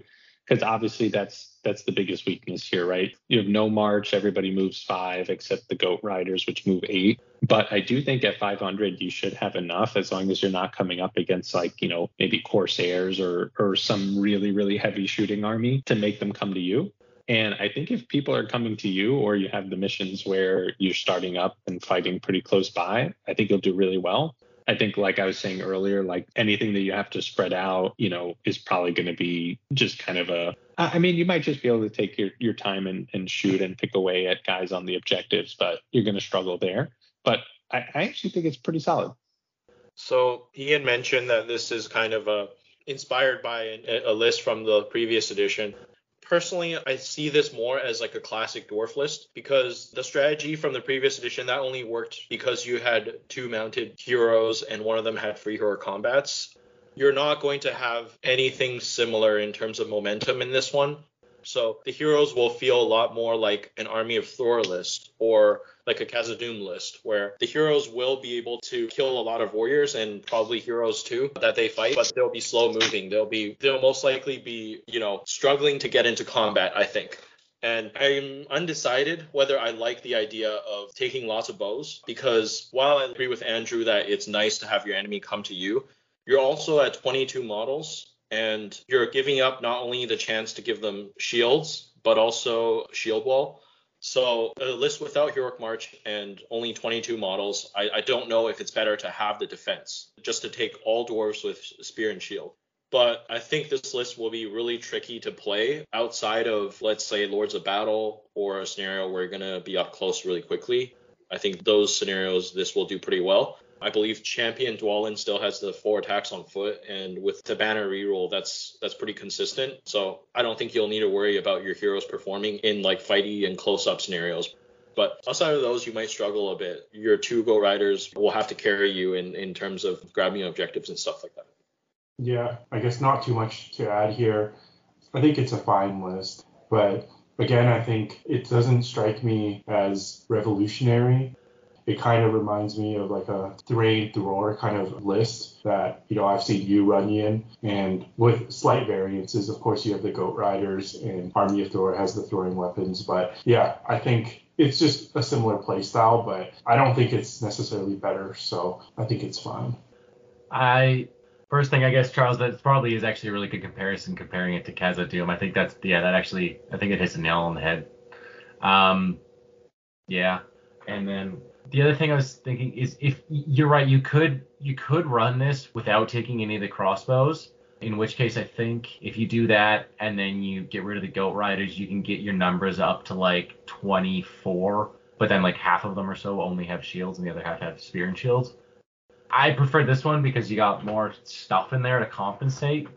because obviously that's that's the biggest weakness here, right? You have no march, everybody moves five except the goat riders, which move eight. But I do think at 500 you should have enough as long as you're not coming up against like you know maybe corsairs or or some really really heavy shooting army to make them come to you. And I think if people are coming to you or you have the missions where you're starting up and fighting pretty close by, I think you'll do really well. I think, like I was saying earlier, like anything that you have to spread out, you know, is probably going to be just kind of a. I mean, you might just be able to take your, your time and, and shoot and pick away at guys on the objectives, but you're going to struggle there. But I, I actually think it's pretty solid. So Ian mentioned that this is kind of a inspired by a list from the previous edition personally, I see this more as like a classic dwarf list because the strategy from the previous edition that only worked because you had two mounted heroes and one of them had free hero combats. You're not going to have anything similar in terms of momentum in this one. So the heroes will feel a lot more like an Army of Thror list or like a Khazad-dûm list, where the heroes will be able to kill a lot of warriors and probably heroes too that they fight, but they'll be slow moving. They'll be they'll most likely be, you know, struggling to get into combat, I think. And I'm undecided whether I like the idea of taking lots of bows because while I agree with Andrew that it's nice to have your enemy come to you, you're also at 22 models and you're giving up not only the chance to give them shields, but also shield wall. So a list without heroic march and only 22 models, I, I, don't know if it's better to have the defense, just to take all dwarves with spear and shield. But I think this list will be really tricky to play outside of, let's say, Lords of Battle or a scenario where you're going to be up close really quickly. I think those scenarios, this will do pretty well. I believe Champion Dwalin still has the four attacks on foot, and with the banner reroll, that's that's pretty consistent. So I don't think you'll need to worry about your heroes performing in like fighty and close-up scenarios. But outside of those, you might struggle a bit. Your two go riders will have to carry you in in terms of grabbing objectives and stuff like that. Yeah, I guess not too much to add here. I think it's a fine list, but again, I think it doesn't strike me as revolutionary it kind of reminds me of like a Thrain Thror kind of list that you know I've seen you run in, and with slight variances. Of course, you have the Goat Riders, and Army of Thror has the throwing weapons. But yeah, I think it's just a similar play style, but I don't think it's necessarily better. So I think it's fine. I first thing I guess Charles that probably is actually a really good comparison comparing it to Khazad-dûm. I think that's yeah that actually I think it hits a nail on the head. Um, yeah, and then the other thing I was thinking is if you're right, you could you could run this without taking any of the crossbows. In which case, I think if you do that and then you get rid of the goat riders, you can get your numbers up to like 24. But then like half of them or so only have shields and the other half have spear and shields. I prefer this one because you got more stuff in there to compensate.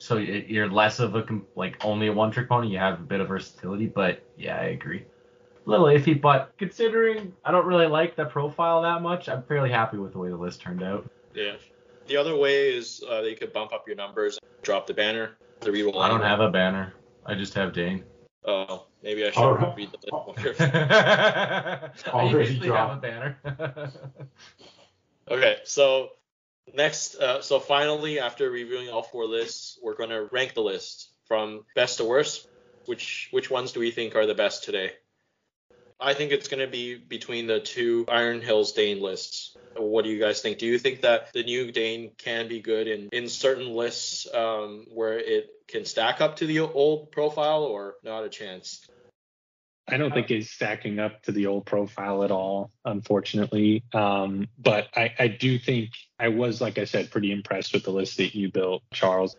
So you're less of a like only a one trick pony. You have a bit of versatility, but yeah, I agree little iffy, but considering I don't really like the profile that much, I'm fairly happy with the way the list turned out. Yeah. The other way is uh, you could bump up your numbers, drop the banner, the reroll. I don't have a banner. I just have Dane. Oh, maybe I should right. read the list more I usually have a banner. okay, so next, uh, so finally, after reviewing all four lists, we're going to rank the list from best to worst. Which which ones do we think are the best today? I think it's going to be between the two Iron Hills Dane lists. What do you guys think? Do you think that the new Dane can be good in, in certain lists um, where it can stack up to the old profile or not a chance? I don't think he's stacking up to the old profile at all, unfortunately. Um, but I, I do think I was, like I said, pretty impressed with the list that you built, Charles.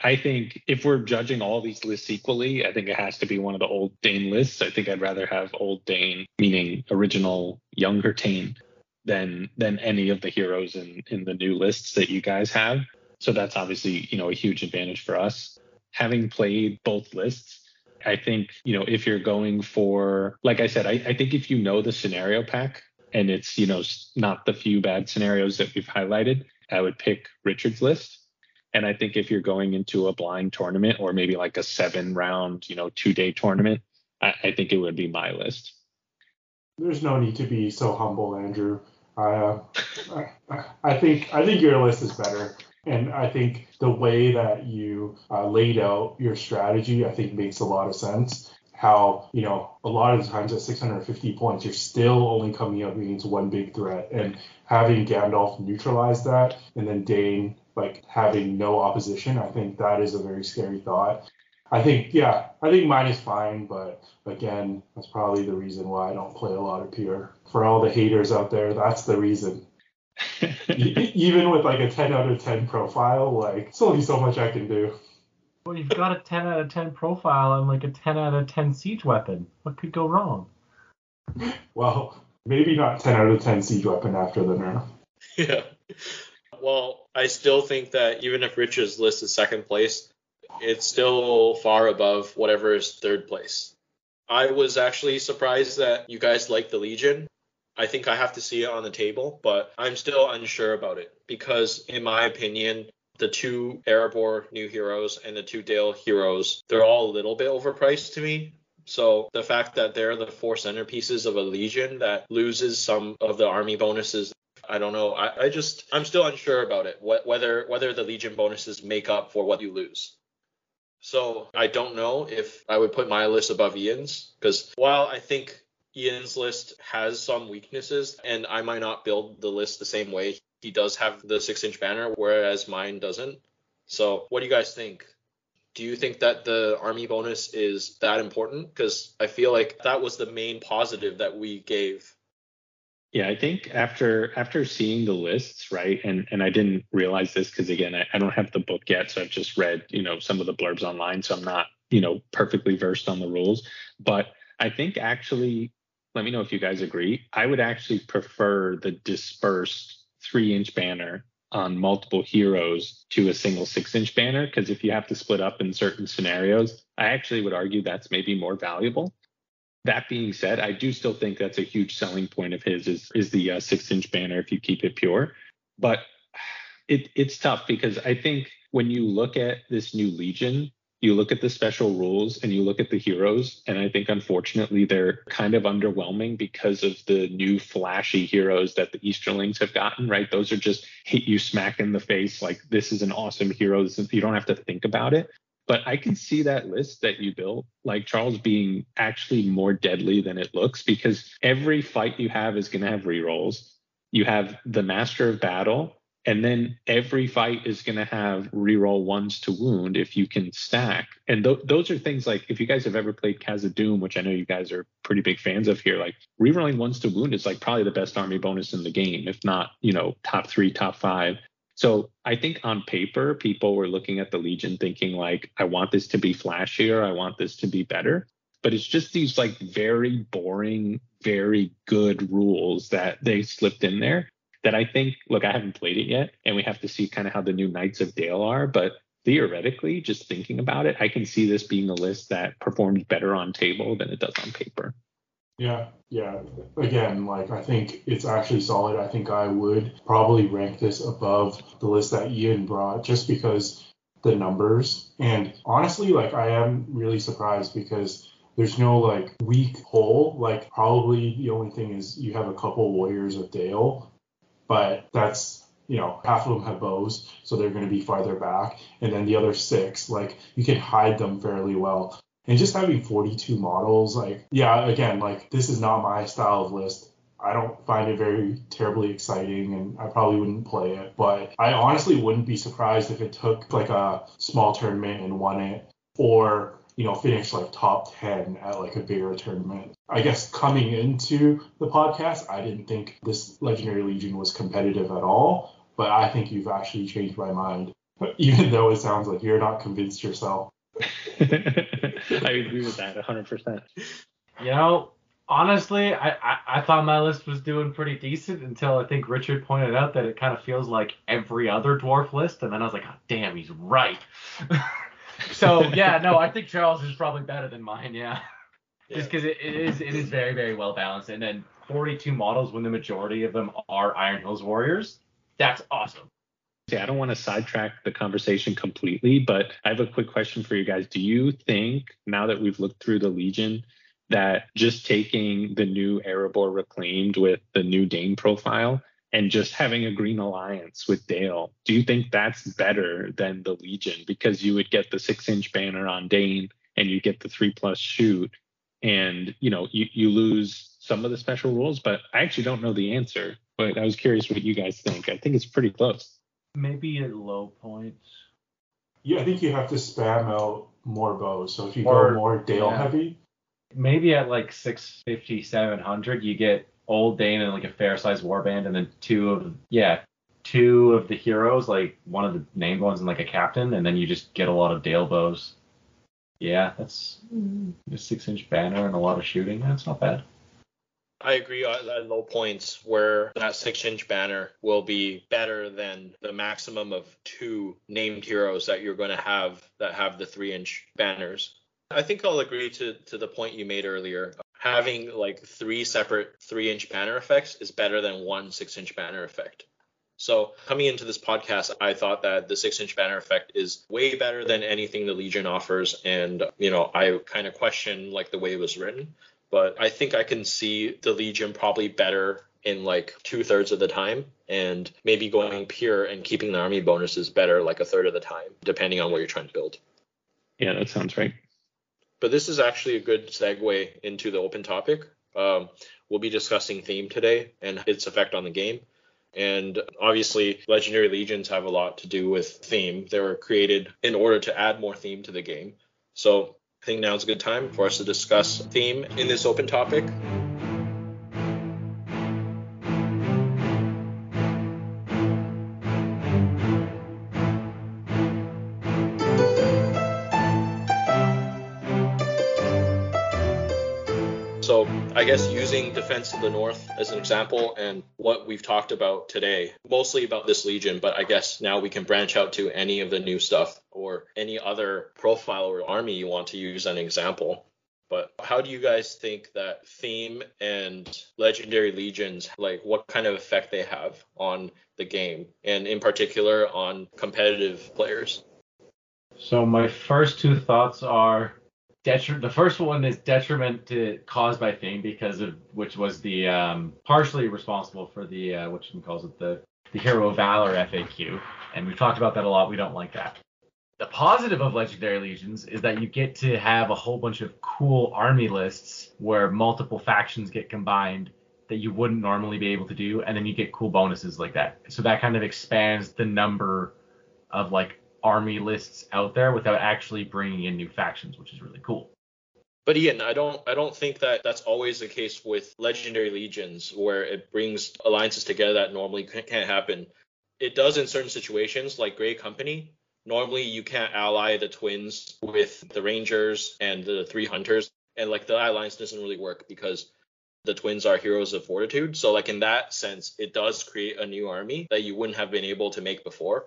I think if we're judging all these lists equally, I think it has to be one of the old Dane lists. I think I'd rather have old Dane, meaning original younger Dane, than than any of the heroes in in the new lists that you guys have. So that's obviously you know a huge advantage for us. Having played both lists, I think you know if you're going for like I said, I, I think if you know the scenario pack and it's you know not the few bad scenarios that we've highlighted, I would pick Richard's list and I think if you're going into a blind tournament or maybe like a seven round, you know, two day tournament, I, I, think it would be my list. There's no need to be so humble, Andrew. Uh, I, I think I think your list is better, and I think the way that you uh, laid out your strategy, I think makes a lot of sense. How you know a lot of the times at 650 points, you're still only coming up against one big threat, and having Gandalf neutralize that, and then Dane like having no opposition. I think that is a very scary thought. I think, yeah, I think mine is fine, but again, that's probably the reason why I don't play a lot of pure. For all the haters out there, that's the reason. Even with like a 10 out of 10 profile, like it's only so much I can do. Well, you've got a 10 out of 10 profile and like a 10 out of 10 siege weapon. What could go wrong? Well, maybe not 10 out of 10 siege weapon after the nerf. Yeah. Well, I still think that even if Rich's list is second place, it's still far above whatever is third place. I was actually surprised that you guys like the Legion. I think I have to see it on the table, but I'm still unsure about it because, in my opinion, the two Erebor new heroes and the two Dale heroes, they're all a little bit overpriced to me. So the fact that they're the four centerpieces of a legion that loses some of the army bonuses I don't know. I, I just I'm still unsure about it. What, whether whether the Legion bonuses make up for what you lose. So I don't know if I would put my list above Ian's because while I think Ian's list has some weaknesses and I might not build the list the same way, he does have the six inch banner, whereas mine doesn't. So what do you guys think? Do you think that the army bonus is that important? Because I feel like that was the main positive that we gave yeah, I think after after seeing the lists, right, and and I didn't realize this because again, I, I don't have the book yet, so I've just read you know some of the blurbs online, so I'm not you know perfectly versed on the rules. But I think actually, let me know if you guys agree. I would actually prefer the dispersed three inch banner on multiple heroes to a single six inch banner because if you have to split up in certain scenarios, I actually would argue that's maybe more valuable. That being said, I do still think that's a huge selling point of his is is the uh, six inch banner if you keep it pure. But it, it's tough because I think when you look at this new Legion, you look at the special rules and you look at the heroes, and I think unfortunately they're kind of underwhelming because of the new flashy heroes that the Easterlings have gotten, right? Those are just hit you smack in the face like this is an awesome hero. you don't have to think about it. But I can see that list that you built, like Charles, being actually more deadly than it looks because every fight you have is going to have rerolls. You have the Master of Battle, and then every fight is going to have reroll ones to wound if you can stack. And th- those are things like if you guys have ever played Khazad-dûm, which I know you guys are pretty big fans of here, like rerolling ones to wound is like probably the best army bonus in the game, if not, you know, top three, top five. So I think on paper, people were looking at the Legion thinking like, I want this to be flashier, I want this to be better. But it's just these like very boring, very good rules that they slipped in there that I think, look, I haven't played it yet, and we have to see kind of how the new Knights of Dale are. But theoretically, just thinking about it, I can see this being a list that performs better on table than it does on paper. Yeah, yeah. Again, like I think it's actually solid. I think I would probably rank this above the list that Ian brought just because the numbers. And honestly, like I am really surprised because there's no like weak hole. Like probably the only thing is you have a couple warriors of Dale, but that's you know, half of them have bows, so they're going to be farther back. And then the other six, like, you can hide them fairly well and just having 42 models like yeah again like this is not my style of list I don't find it very terribly exciting and I probably wouldn't play it. But I honestly wouldn't be surprised if it took like a small tournament and won it or, you know, finished like top 10 at like a bigger tournament. I guess coming into the podcast, I didn't think this Legendary Legion was competitive at all. But I think you've actually changed my mind, even though it sounds like you're not convinced yourself. I agree with that 100%. You know, honestly, I, I, I thought my list was doing pretty decent until I think Richard pointed out that it kind of feels like every other dwarf list, and then I was like, oh, damn, he's right. so yeah, no, I think Charles is probably better than mine. Yeah, yeah. just because it, it is it is very very well balanced, and then 42 models when the majority of them are Iron Hills Warriors. That's awesome. I don't want to sidetrack the conversation completely, but I have a quick question for you guys. Do you think now that we've looked through the Legion that just taking the new Erebor reclaimed with the new Dane profile and just having a green alliance with Dale, do you think that's better than the Legion? Because you would get the six inch banner on Dane and you get the three plus shoot, and you know, you, you lose some of the special rules, but I actually don't know the answer. But I was curious what you guys think. I think it's pretty close. Maybe at low points. Yeah, I think you have to spam out more bows. So if you or, go more Dale yeah. heavy, maybe at like 650, 700, you get old Dane and like a fair sized warband, and then two of yeah, two of the heroes, like one of the named ones and like a captain, and then you just get a lot of Dale bows. Yeah, that's mm-hmm. a six inch banner and a lot of shooting. That's not bad. I agree at low points where that six inch banner will be better than the maximum of two named heroes that you're going to have that have the three inch banners. I think I'll agree to to the point you made earlier. Having like three separate three inch banner effects is better than one six inch banner effect. So coming into this podcast, I thought that the six inch banner effect is way better than anything the Legion offers. And, you know, I kind of question like the way it was written. But I think I can see the Legion probably better in like two thirds of the time and maybe going pure and keeping the army bonuses better like a third of the time, depending on what you're trying to build. Yeah, that sounds right. But this is actually a good segue into the open topic. Um, we'll be discussing theme today and its effect on the game. And obviously, Legendary Legions have a lot to do with theme. They were created in order to add more theme to the game. So I think now's a good time for us to discuss theme in this open topic. So I guess using Defense of the North as an example and what we've talked about today, mostly about this Legion, but I guess now we can branch out to any of the new stuff or any other profile or army you want to use as an example. But how do you guys think that theme and legendary legions, like what kind of effect they have on the game, and in particular on competitive players? So my first two thoughts are detriment. The first one is detriment to, caused by theme because of which was the um, partially responsible for the uh, which calls it the the hero valor FAQ, and we've talked about that a lot. We don't like that. The positive of legendary legions is that you get to have a whole bunch of cool army lists where multiple factions get combined that you wouldn't normally be able to do, and then you get cool bonuses like that. So that kind of expands the number of like army lists out there without actually bringing in new factions, which is really cool. But again, I don't I don't think that that's always the case with legendary legions where it brings alliances together that normally can't happen. It does in certain situations like Grey Company. Normally you can't ally the twins with the Rangers and the three hunters and like the alliance doesn't really work because the twins are heroes of fortitude. So like in that sense, it does create a new army that you wouldn't have been able to make before.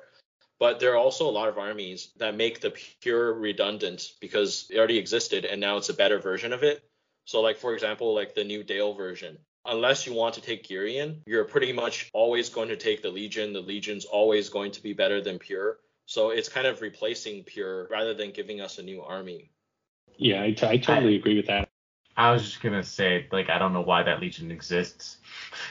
But there are also a lot of armies that make the pure redundant because it already existed and now it's a better version of it. So, like for example, like the new Dale version. Unless you want to take Girion, you're pretty much always going to take the Legion. The Legion's always going to be better than Pure. So it's kind of replacing Pure rather than giving us a new army. Yeah, I, t- I totally I, agree with that. I was just gonna say, like, I don't know why that Legion exists.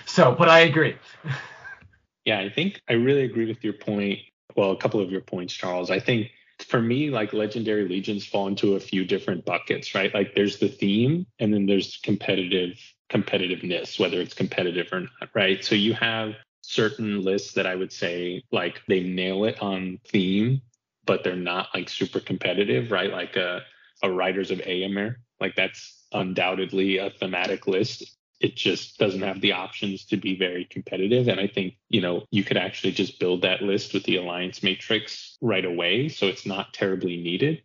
So, but I agree. yeah, I think I really agree with your point well, a couple of your points, Charles. I think for me, like legendary legions fall into a few different buckets, right? Like there's the theme and then there's competitive competitiveness, whether it's competitive or not, right? So you have certain lists that I would say like they nail it on theme, but they're not like super competitive, right? Like a, a Riders of Eomer, like that's undoubtedly a thematic list. It just doesn't have the options to be very competitive. And I think, you know, you could actually just build that list with the alliance matrix right away. So it's not terribly needed.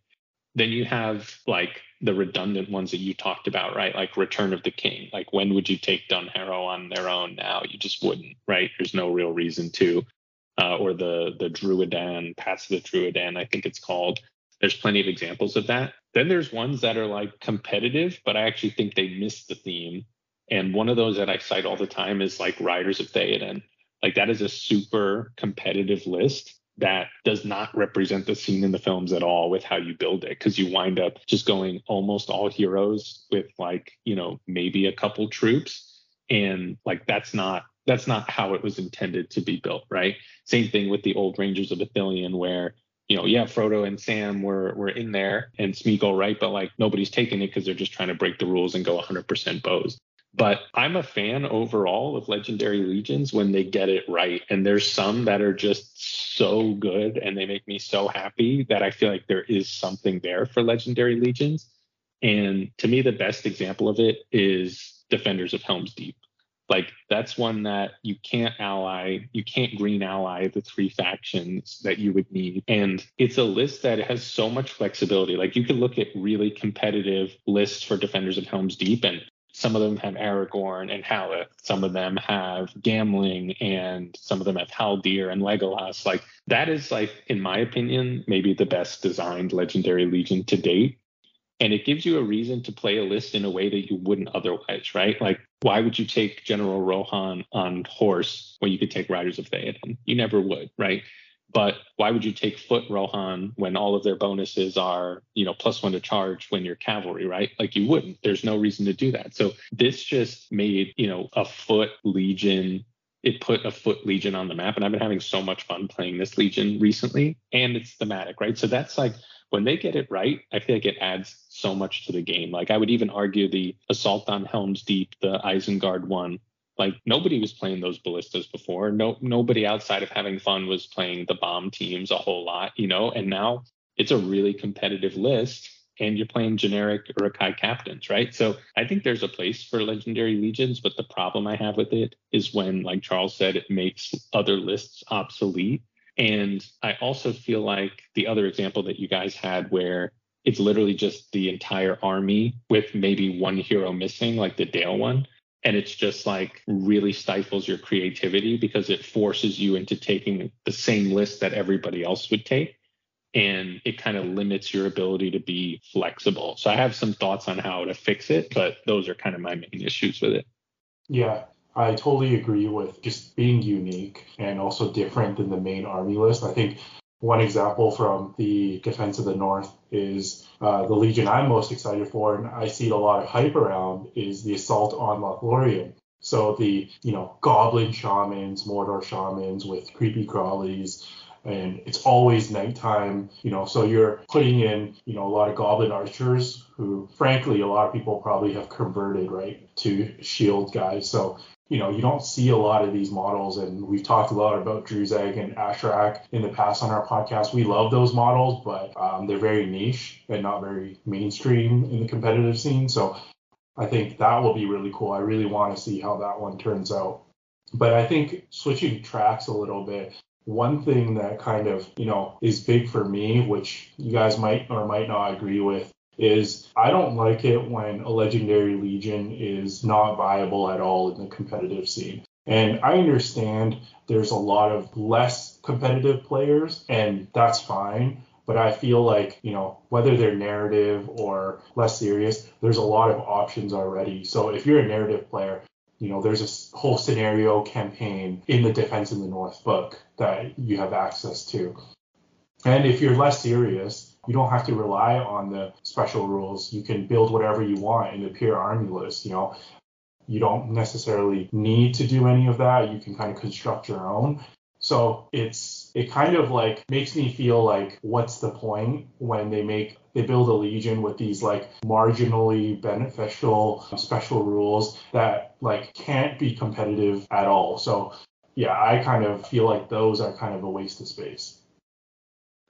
Then you have like the redundant ones that you talked about, right? Like Return of the King. Like when would you take Dunharrow on their own now? You just wouldn't, right? There's no real reason to. Uh, or the the Druadan, Pass of the Druadan, I think it's called. There's plenty of examples of that. Then there's ones that are like competitive, but I actually think they miss the theme. And one of those that I cite all the time is like Riders of Theoden. Like that is a super competitive list that does not represent the scene in the films at all with how you build it because you wind up just going almost all heroes with like you know maybe a couple troops. And like that's not that's not how it was intended to be built right? Same thing with the old rangers of Ithilien where you know yeah frodo and sam were were in there and smeagol right? But like nobody's taking it because they're just trying to break the rules and go 100% bows but I'm a fan overall of Legendary Legions when they get it right. And there's some that are just so good and they make me so happy that I feel like there is something there for Legendary Legions. And to me, the best example of it is Defenders of Helm's Deep. Like that's one that you can't ally, you can't green ally the three factions that you would need. And it's a list that has so much flexibility. Like you could look at really competitive lists for Defenders of Helm's Deep and some of them have Aragorn and Haleth. Some of them have Gamling, and some of them have Haldir and Legolas. Like that is like, in my opinion, maybe the best designed Legendary Legion to date. And it gives you a reason to play a list in a way that you wouldn't otherwise, right? Like, why would you take General Rohan on horse when you could take Riders of Theoden? You never would, right? But why would you take foot Rohan when all of their bonuses are, you know, plus one to charge when you're cavalry, right? Like you wouldn't. There's no reason to do that. So this just made, you know, a foot legion. It put a foot legion on the map. And I've been having so much fun playing this legion recently. And it's thematic, right? So that's like when they get it right, I feel like it adds so much to the game. Like I would even argue the assault on Helm's Deep, the Isengard one, like nobody was playing those ballistas before. No, nobody outside of having fun was playing the bomb teams a whole lot, you know. And now it's a really competitive list, and you're playing generic Uruk-hai captains, right? So I think there's a place for legendary legions, but the problem I have with it is when, like Charles said, it makes other lists obsolete. And I also feel like the other example that you guys had where it's literally just the entire army with maybe one hero missing, like the Dale one and it's just like really stifles your creativity because it forces you into taking the same list that everybody else would take. And it kind of limits your ability to be flexible. So i have some thoughts on how to fix it but those are kind of my main issues with it. Yeah I totally agree with just being unique and also different than the main army list. I think one example from the Defense of the North is uh, the Legion I'm most excited for, and I see a lot of hype around, is the assault on Lothlorien. So the you know goblin shamans, Mordor shamans with creepy crawlies, and it's always nighttime. You know, so you're putting in you know a lot of goblin archers who, frankly, a lot of people probably have converted right to shield guys. So you know, you don't see a lot of these models, and we've talked a lot about Druzhag and Ashrak in the past on our podcast. We love those models, but um, they're very niche and not very mainstream in the competitive scene. So I think that will be really cool. I really want to see how that one turns out. But I think switching tracks a little bit, one thing that kind of, you know, is big for me, which you guys might or might not agree with, is I don't like it when a legendary legion is not viable at all in the competitive scene. And I understand there's a lot of less competitive players, and that's fine. But I feel like, you know, whether they're narrative or less serious, there's a lot of options already. So if you're a narrative player, you know, there's a whole scenario campaign in the Defense in the North book that you have access to. And if you're less serious, you don't have to rely on the special rules. You can build whatever you want in the pure army list. You know, you don't necessarily need to do any of that. You can kind of construct your own. So it's it kind of like makes me feel like what's the point when they make they build a legion with these like marginally beneficial special rules that like can't be competitive at all. So yeah, I kind of feel like those are kind of a waste of space.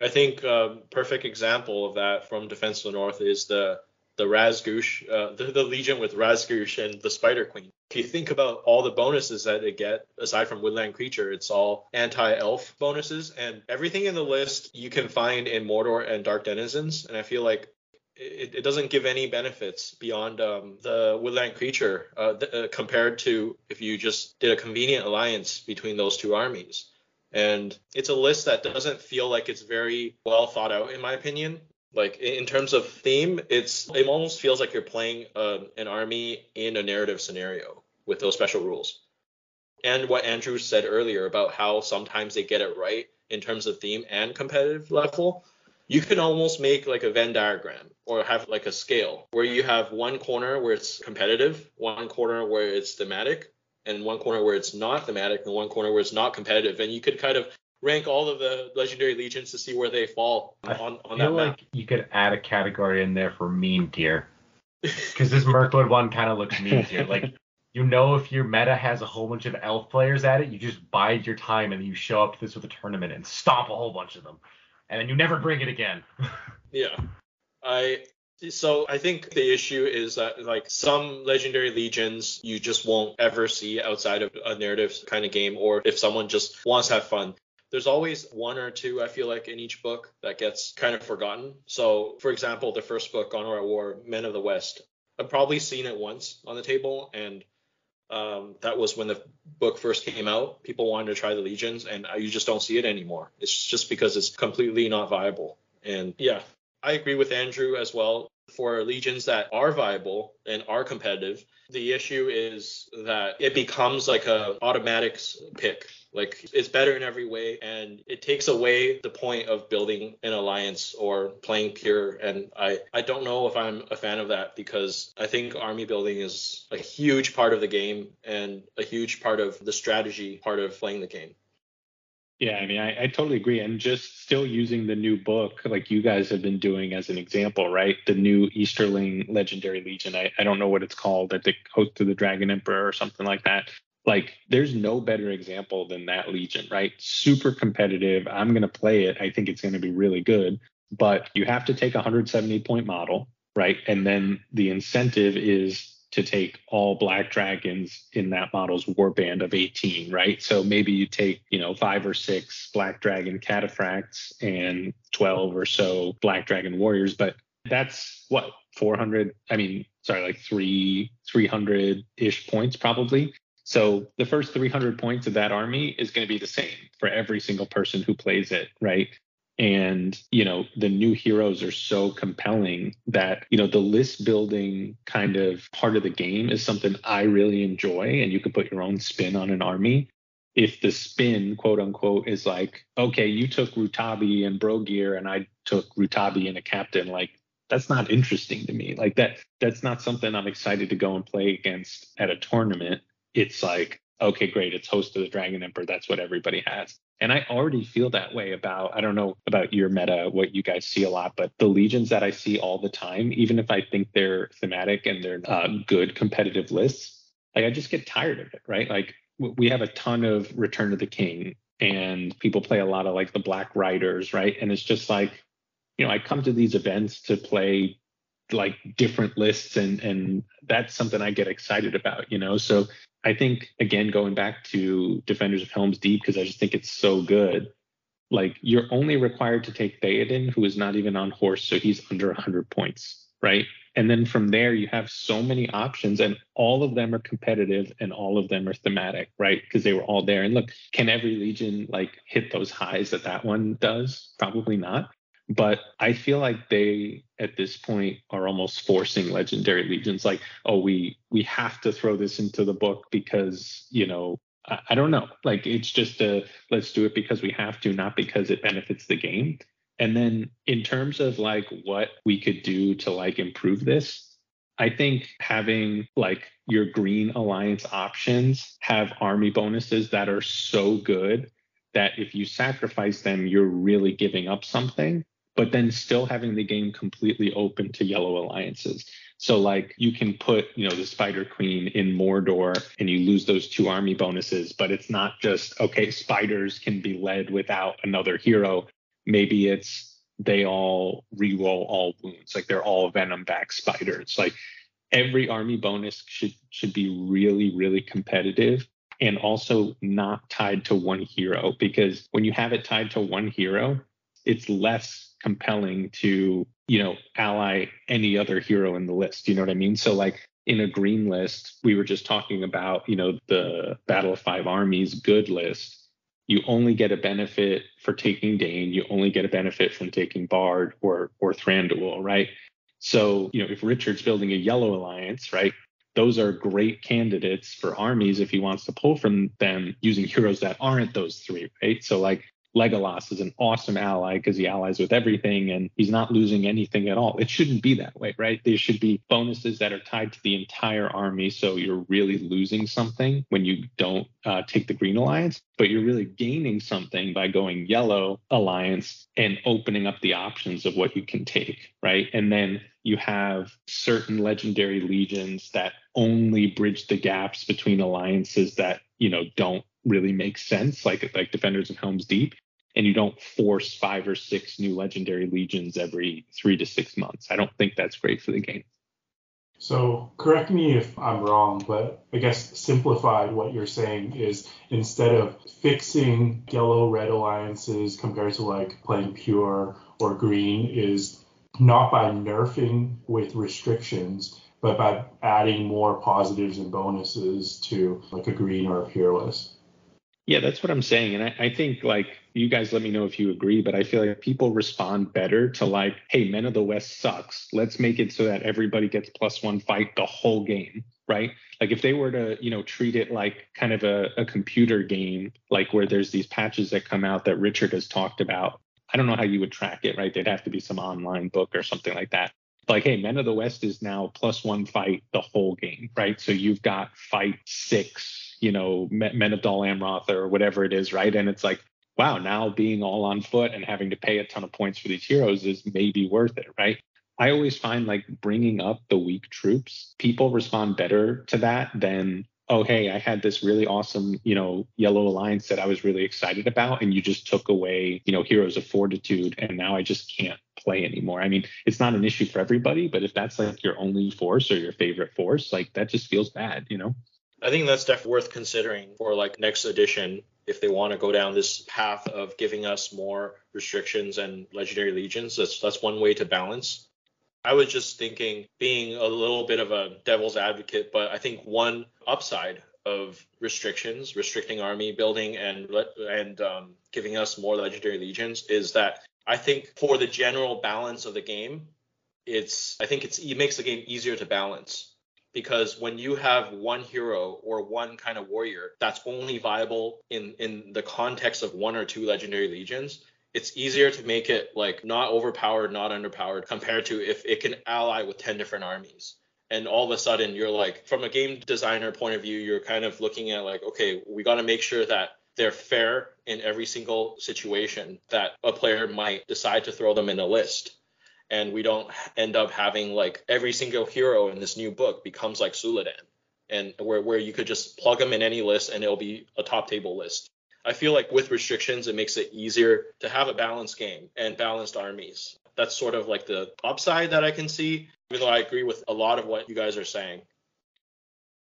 I think a um, perfect example of that from Defense of the North is the the Razgoosh, uh, the, the Legion with Razgoosh and the Spider Queen. If you think about all the bonuses that they get, aside from Woodland Creature, it's all anti-elf bonuses, and everything in the list you can find in Mordor and Dark Denizens. And I feel like it, it doesn't give any benefits beyond um, the Woodland Creature uh, th- uh, compared to if you just did a convenient alliance between those two armies. And it's a list that doesn't feel like it's very well thought out, in my opinion. Like in terms of theme, it's it almost feels like you're playing uh, an army in a narrative scenario with those special rules. And what Andrew said earlier about how sometimes they get it right in terms of theme and competitive level, you can almost make like a Venn diagram or have like a scale where you have one corner where it's competitive, one corner where it's thematic, and one corner where it's not thematic, and one corner where it's not competitive. And you could kind of rank all of the legendary legions to see where they fall on, on that map. like you could add a category in there for mean tier. Because this Mirkwood one kind of looks mean tier. Like you know if your meta has a whole bunch of elf players at it, you just bide your time and you show up to this with a tournament and stomp a whole bunch of them. And then you never bring it again. yeah. I so I think the issue is that like some legendary legions you just won't ever see outside of a narrative kind of game or if someone just wants to have fun there's always one or two I feel like in each book that gets kind of forgotten. So, for example, the first book, Gondor at War, Men of the West, I've probably seen it once on the table, and um, that was when the book first came out. People wanted to try the legions, and you just don't see it anymore. It's just because it's completely not viable. And yeah, I agree with Andrew as well. For legions that are viable and are competitive, the issue is that it becomes like a automatic pick like it's better in every way, and it takes away the point of building an alliance or playing pure. And I I don't know if I'm a fan of that because I think army building is a huge part of the game and a huge part of the strategy part of playing the game. Yeah, I mean, I, I, totally agree. And just still using the new book, like you guys have been doing as an example, right? The new Easterling Legendary Legion. I, I don't know what it's called. I think Host of the Dragon Emperor or something like that. Like, there's no better example than that Legion, right? Super competitive. I'm going to play it. I think it's going to be really good. But you have to take a 170 point model, right? And then the incentive is to take all black dragons in that model's warband of 18, right? So maybe you take, you know, five or six black dragon cataphracts and 12 or so black dragon warriors, but that's what 400, I mean, sorry, like three, 300 ish points probably. So the first 300 points of that army is going to be the same for every single person who plays it, right? And, you know, the new heroes are so compelling that, you know, the list building kind of part of the game is something I really enjoy. And you can put your own spin on an army. If the spin, quote unquote, is like, okay, you took Rutabi and Brogear and I took Rutabi and a captain, like that's not interesting to me. Like that, that's not something I'm excited to go and play against at a tournament it's like, okay, great, it's host of the Dragon Emperor. That's what everybody has. And I already feel that way about, I don't know about your meta, what you guys see a lot, but the legions that I see all the time, even if I think they're thematic and they're uh, good competitive lists, like I just get tired of it, right? Like we have a ton of Return of the King and people play a lot of like the Black Riders, right? And it's just like, you know, I come to these events to play like different lists and and that's something I get excited about, you know. So I think again going back to Defenders of Helm's Deep because I just think it's so good. Like you're only required to take Theoden, who is not even on horse, so he's under 100 points, right? And then from there you have so many options, and all of them are competitive, and all of them are thematic, right? Because they were all there. And look, can every legion like hit those highs that that one does? Probably not. But I feel like they at this point are almost forcing legendary legions like, oh, we we have to throw this into the book because, you know, I, I don't know. Like it's just a let's do it because we have to, not because it benefits the game. And then in terms of like what we could do to like improve this, I think having like your green alliance options have army bonuses that are so good that if you sacrifice them, you're really giving up something, but then still having the game completely open to yellow alliances. So like you can put, you know, the Spider Queen in Mordor and you lose those two army bonuses, but it's not just okay, spiders can be led without another hero. Maybe it's they all reroll all wounds, like they're all venom back spiders. Like every army bonus should should be really, really competitive and also not tied to one hero because when you have it tied to one hero, it's less compelling to, you know, ally any other hero in the list. You know what I mean? So like in a green list, we were just talking about, you know, the Battle of Five Armies good list. You only get a benefit for taking Dane. You only get a benefit from taking Bard or or Thranduil, right? So, you know, if Richard's building a yellow alliance, right, those are great candidates for armies if he wants to pull from them using heroes that aren't those three, right? So like Legolas is an awesome ally because he allies with everything and he's not losing anything at all. It shouldn't be that way, right? There should be bonuses that are tied to the entire army. So you're really losing something when you don't uh, take the green alliance, but you're really gaining something by going yellow alliance and opening up the options of what you can take, right? And then you have certain legendary legions that only bridge the gaps between alliances that, you know, don't really make sense, like like Defenders of Helm's Deep and you don't force five or six new legendary legions every three to six months. I don't think that's great for the game. So, correct me if I'm wrong, but I guess simplified what you're saying is instead of fixing yellow red alliances compared to like playing pure or green, is not by nerfing with restrictions, but by adding more positives and bonuses to like a green or a pure list. Yeah, that's what I'm saying. And I, I, think like you guys let me know if you agree, but I feel like people respond better to like, hey, Men of the West sucks. Let's make it so that everybody gets plus one fight the whole game. Right. Like if they were to, you know, treat it like kind of a, a computer game, like where there's these patches that come out that Richard has talked about. I don't know how you would track it, right? There'd have to be some online book or something like that like, hey, Men of the West is now plus one fight the whole game, right? So you've got fight six you know, Men of Dol Amroth or whatever it is, right? And it's like, wow, now being all on foot and having to pay a ton of points for these heroes is maybe worth it, right? I always find like bringing up the weak troops, people respond better to that than, oh, hey, I had this really awesome, you know, yellow alliance that I was really excited about, and you just took away, you know, heroes of fortitude, and now I just can't play anymore. I mean, it's not an issue for everybody, but if that's like your only force or your favorite force, like that just feels bad, you know? I think that's definitely worth considering for like next edition if they want to go down this path of giving us more restrictions and legendary legions. That's that's one way to balance. I was just thinking being a little bit of a devil's advocate, but I think one upside of restrictions, restricting army building and and um, giving us more legendary legions is that I think for the general balance of the game, it's I think it's it makes the game easier to balance because when you have one hero or one kind of warrior that's only viable in in the context of one or two legendary legions it's easier to make it like not overpowered not underpowered compared to if it can ally with 10 different armies. And all of a sudden you're like from a game designer point of view you're kind of looking at like okay we got to make sure that they're fair in every single situation that a player might decide to throw them in a list and we don't end up having like every single hero in this new book becomes like Suladan, and where where you could just plug them in any list and it'll be a top table list. I feel like with restrictions, it makes it easier to have a balanced game and balanced armies. That's sort of like the upside that I can see, even though I agree with a lot of what you guys are saying.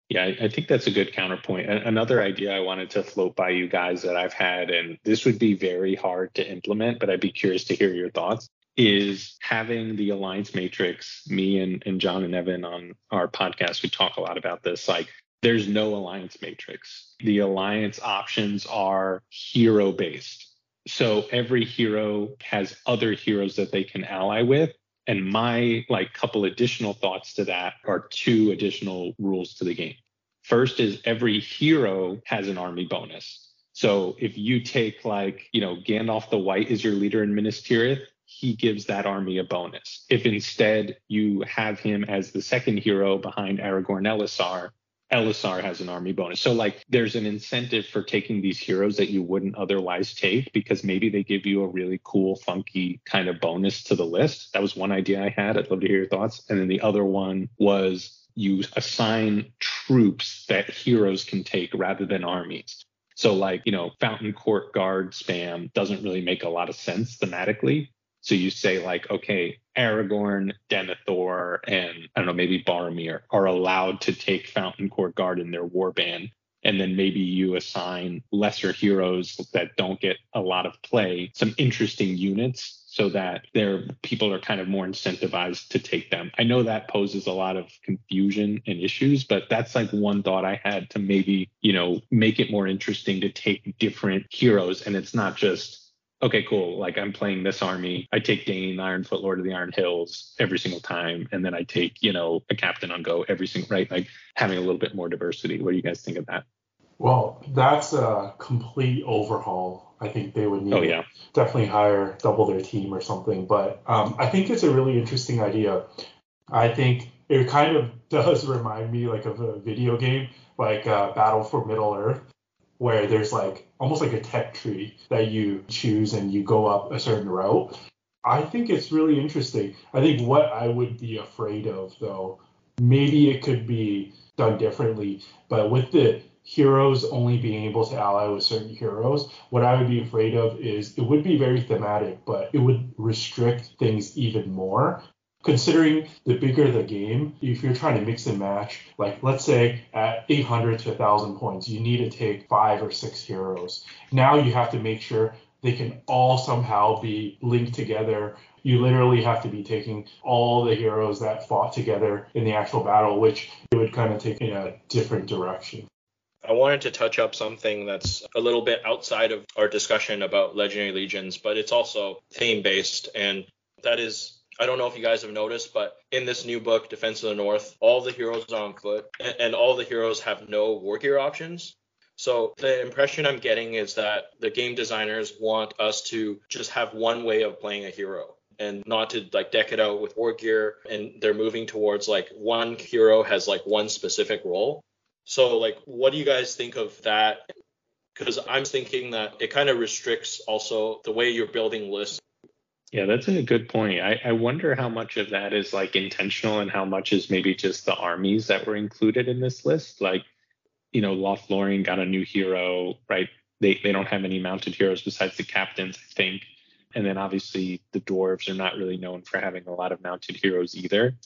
Yeah, I think that's a good counterpoint. Another idea I wanted to float by you guys that I've had, and this would be very hard to implement, but I'd be curious to hear your thoughts, is having the alliance matrix. Me and, and John and Evan on our podcast, we talk a lot about this. Like, there's no alliance matrix. The alliance options are hero based. So every hero has other heroes that they can ally with. And my like couple additional thoughts to that are two additional rules to the game. First is every hero has an army bonus. So if you take like, you know, Gandalf the White is your leader in Minas Tirith, he gives that army a bonus. If instead you have him as the second hero behind Aragorn Elessar, Elessar has an army bonus. So like there's an incentive for taking these heroes that you wouldn't otherwise take because maybe they give you a really cool, funky kind of bonus to the list. That was one idea I had. I'd love to hear your thoughts. And then the other one was you assign troops that heroes can take rather than armies. So like, you know, Fountain Court Guard spam doesn't really make a lot of sense thematically. So you say like, okay, Aragorn, Denethor, and I don't know, maybe Boromir are allowed to take Fountain Court Guard in their warband. And then maybe you assign lesser heroes that don't get a lot of play, some interesting units so that their people are kind of more incentivized to take them. I know that poses a lot of confusion and issues, but that's like one thought I had to maybe, you know, make it more interesting to take different heroes. And it's not just okay, cool. Like I'm playing this army. I take Dain, Ironfoot, Lord of the Iron Hills every single time. And then I take, you know, a captain on go every single, right? Like having a little bit more diversity. What do you guys think of that? Well, that's a complete overhaul. I think they would need oh, yeah. definitely hire double their team or something. But um, I think it's a really interesting idea. I think it kind of does remind me like of a video game, like uh, Battle for Middle Earth, where there's like almost like a tech tree that you choose and you go up a certain route. I think it's really interesting. I think what I would be afraid of though, maybe it could be done differently, but with the heroes only being able to ally with certain heroes, what I would be afraid of is it would be very thematic, but it would restrict things even more considering the bigger the game, if you're trying to mix and match, like let's say at 800 to 1,000 points, you need to take five or six heroes. Now you have to make sure they can all somehow be linked together. You literally have to be taking all the heroes that fought together in the actual battle, which it would kind of take in a different direction. I wanted to touch up something that's a little bit outside of our discussion about Legendary Legions, but it's also theme based, and that is I don't know if you guys have noticed, but in this new book, Defense of the North, all the heroes are on foot, and all the heroes have no war gear options. So the impression I'm getting is that the game designers want us to just have one way of playing a hero and not to like deck it out with war gear and they're moving towards like one hero has like one specific role. So like what do you guys think of that? Because I'm thinking that it kind of restricts also the way you're building lists yeah, that's a good point. I, I wonder how much of that is like intentional and how much is maybe just the armies that were included in this list. Like, you know, Lothlorien got a new hero, right? They they don't have any mounted heroes besides the captains, I think. And then obviously the dwarves are not really known for having a lot of mounted heroes either.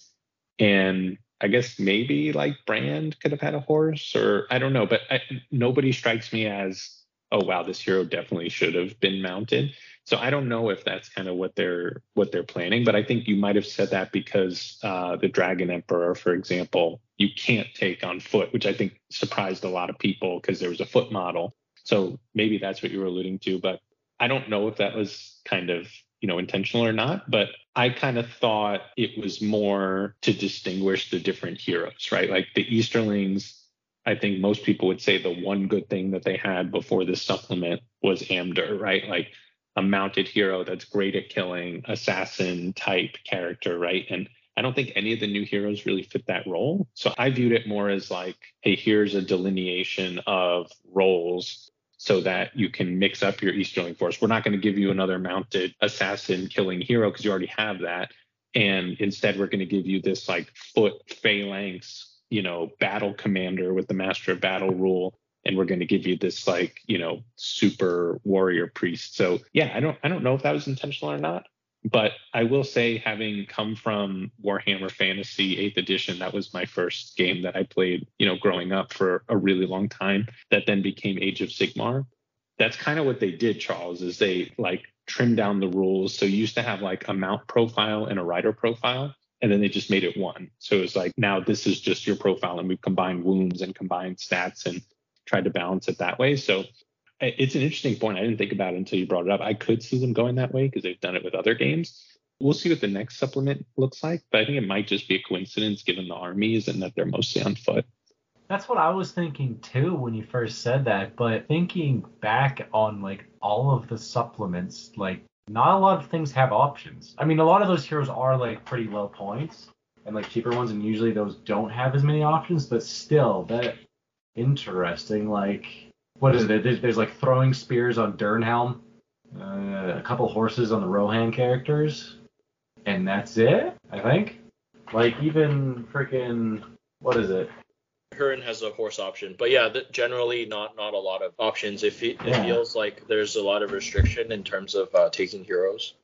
And I guess maybe like Brand could have had a horse, or I don't know, but I, nobody strikes me as, oh wow, this hero definitely should have been mounted. So I don't know if that's kind of what they're what they're planning, but I think you might have said that because uh, the Dragon Emperor, for example, you can't take on foot, which I think surprised a lot of people because there was a foot model. So maybe that's what you were alluding to, but I don't know if that was kind of you know intentional or not. But I kind of thought it was more to distinguish the different heroes, right? Like the Easterlings I think most people would say the one good thing that they had before this supplement was Amdûr, right? Like a mounted hero that's great at killing, assassin type character, right? And I don't think any of the new heroes really fit that role. So I viewed it more as like, hey, here's a delineation of roles so that you can mix up your Easterling force. We're not going to give you another mounted assassin killing hero because you already have that. And instead, we're going to give you this like foot phalanx, you know, battle commander with the master of battle rule and we're going to give you this like you know super warrior priest. So yeah i don't i don't know if that was intentional or not but i will say having come from warhammer fantasy 8th edition that was my first game that i played you know growing up for a really long time that then became age of sigmar. That's kind of what they did charles is they like trimmed down the rules. So you used to have like a mount profile and a rider profile and then they just made it one. So it was like now this is just your profile, and we've combined wounds and combined stats and tried to balance it that way. So it's an interesting point. I didn't think about it until you brought it up. I could see them going that way because they've done it with other games. We'll see what the next supplement looks like, but I think it might just be a coincidence given the armies and that they're mostly on foot. That's what I was thinking too when you first said that, but thinking back on like all of the supplements, like not a lot of things have options. I mean, a lot of those heroes are like pretty low points, and like cheaper ones, and usually those don't have as many options. But still, that interesting. Like, what is it? There's, there's like throwing spears on Dernhelm, uh, a couple horses on the Rohan characters, and that's it. I think. Like even freaking what is it? Hurren has a horse option, but yeah, th- generally not not a lot of options. It, fe- Yeah. it feels like there's a lot of restriction in terms of uh, taking heroes.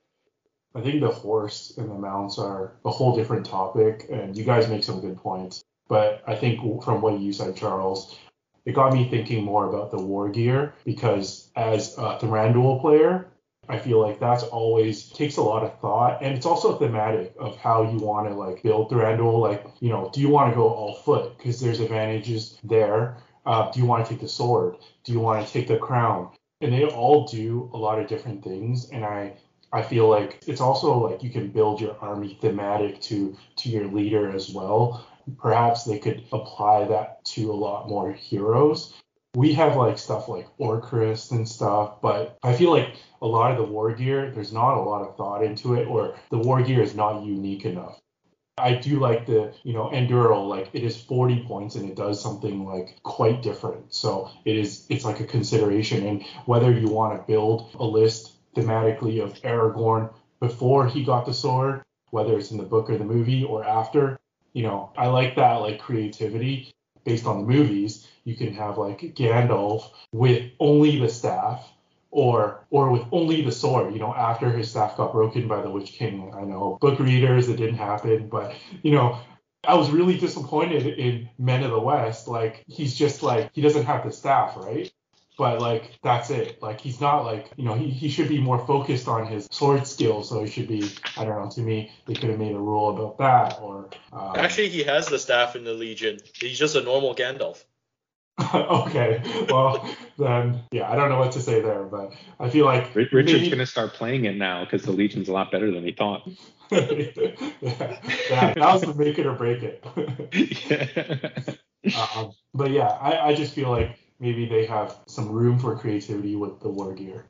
I think the horse and the mounts are a whole different topic, and you guys make some good points. But I think from what you said, Charles, it got me thinking more about the war gear because as a Thranduil player, I feel like that's always takes a lot of thought, and it's also thematic of how you want to like build Thranduil. Like, you know, do you want to go all foot because there's advantages there? Uh, do you want to take the sword? Do you want to take the crown? And they all do a lot of different things, and I I feel like it's also like you can build your army thematic to to your leader as well. Perhaps they could apply that to a lot more heroes. We have like stuff like Orcrist and stuff, but I feel like a lot of the war gear, there's not a lot of thought into it, or the war gear is not unique enough. I do like the, you know, Anduril, like it is 40 points and it does something like quite different. So it is, it's like a consideration. And whether you want to build a list thematically of Aragorn before he got the sword, whether it's in the book or the movie or after, you know, I like that like creativity based on the movies. You can have like Gandalf with only the staff or or with only the sword, you know, after his staff got broken by the Witch King. I know book readers, it didn't happen, but you know, I was really disappointed in Men of the West. Like he's just like he doesn't have the staff, right? But like that's it. Like he's not like you know he, he should be more focused on his sword skill So he should be I don't know. To me, they could have made a rule about that. Or um, Actually, he has the staff in the Legion. He's just a normal Gandalf. okay. Well then yeah, I don't know what to say there, but I feel like Richard's maybe- gonna start playing it now because the Legion's a lot better than he thought. yeah, that, that was the make it or break it. yeah. um, but yeah, I, I just feel like maybe they have some room for creativity with the war gear.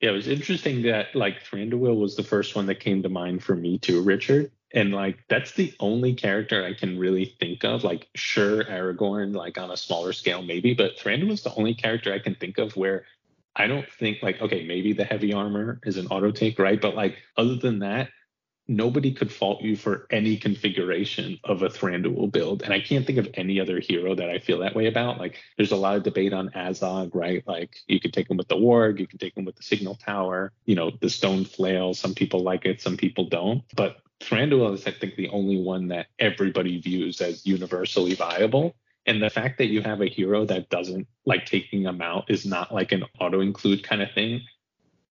Yeah, it was interesting that like Thranduil was the first one that came to mind for me too, Richard. And like that's the only character I can really think of. Like, sure, Aragorn, like on a smaller scale, maybe, but Thranduil was the only character I can think of where I don't think like, okay, maybe the heavy armor is an auto take, right? But like other than that, nobody could fault you for any configuration of a Thranduil build. And I can't think of any other hero that I feel that way about. Like there's a lot of debate on Azog, right? Like you could take him with the Warg, you can take him with the Signal Tower, you know, the Stone Flail. Some people like it, some people don't. But Thranduil is, I think, the only one that everybody views as universally viable. And the fact that you have a hero that doesn't like taking them out is not like an auto include kind of thing.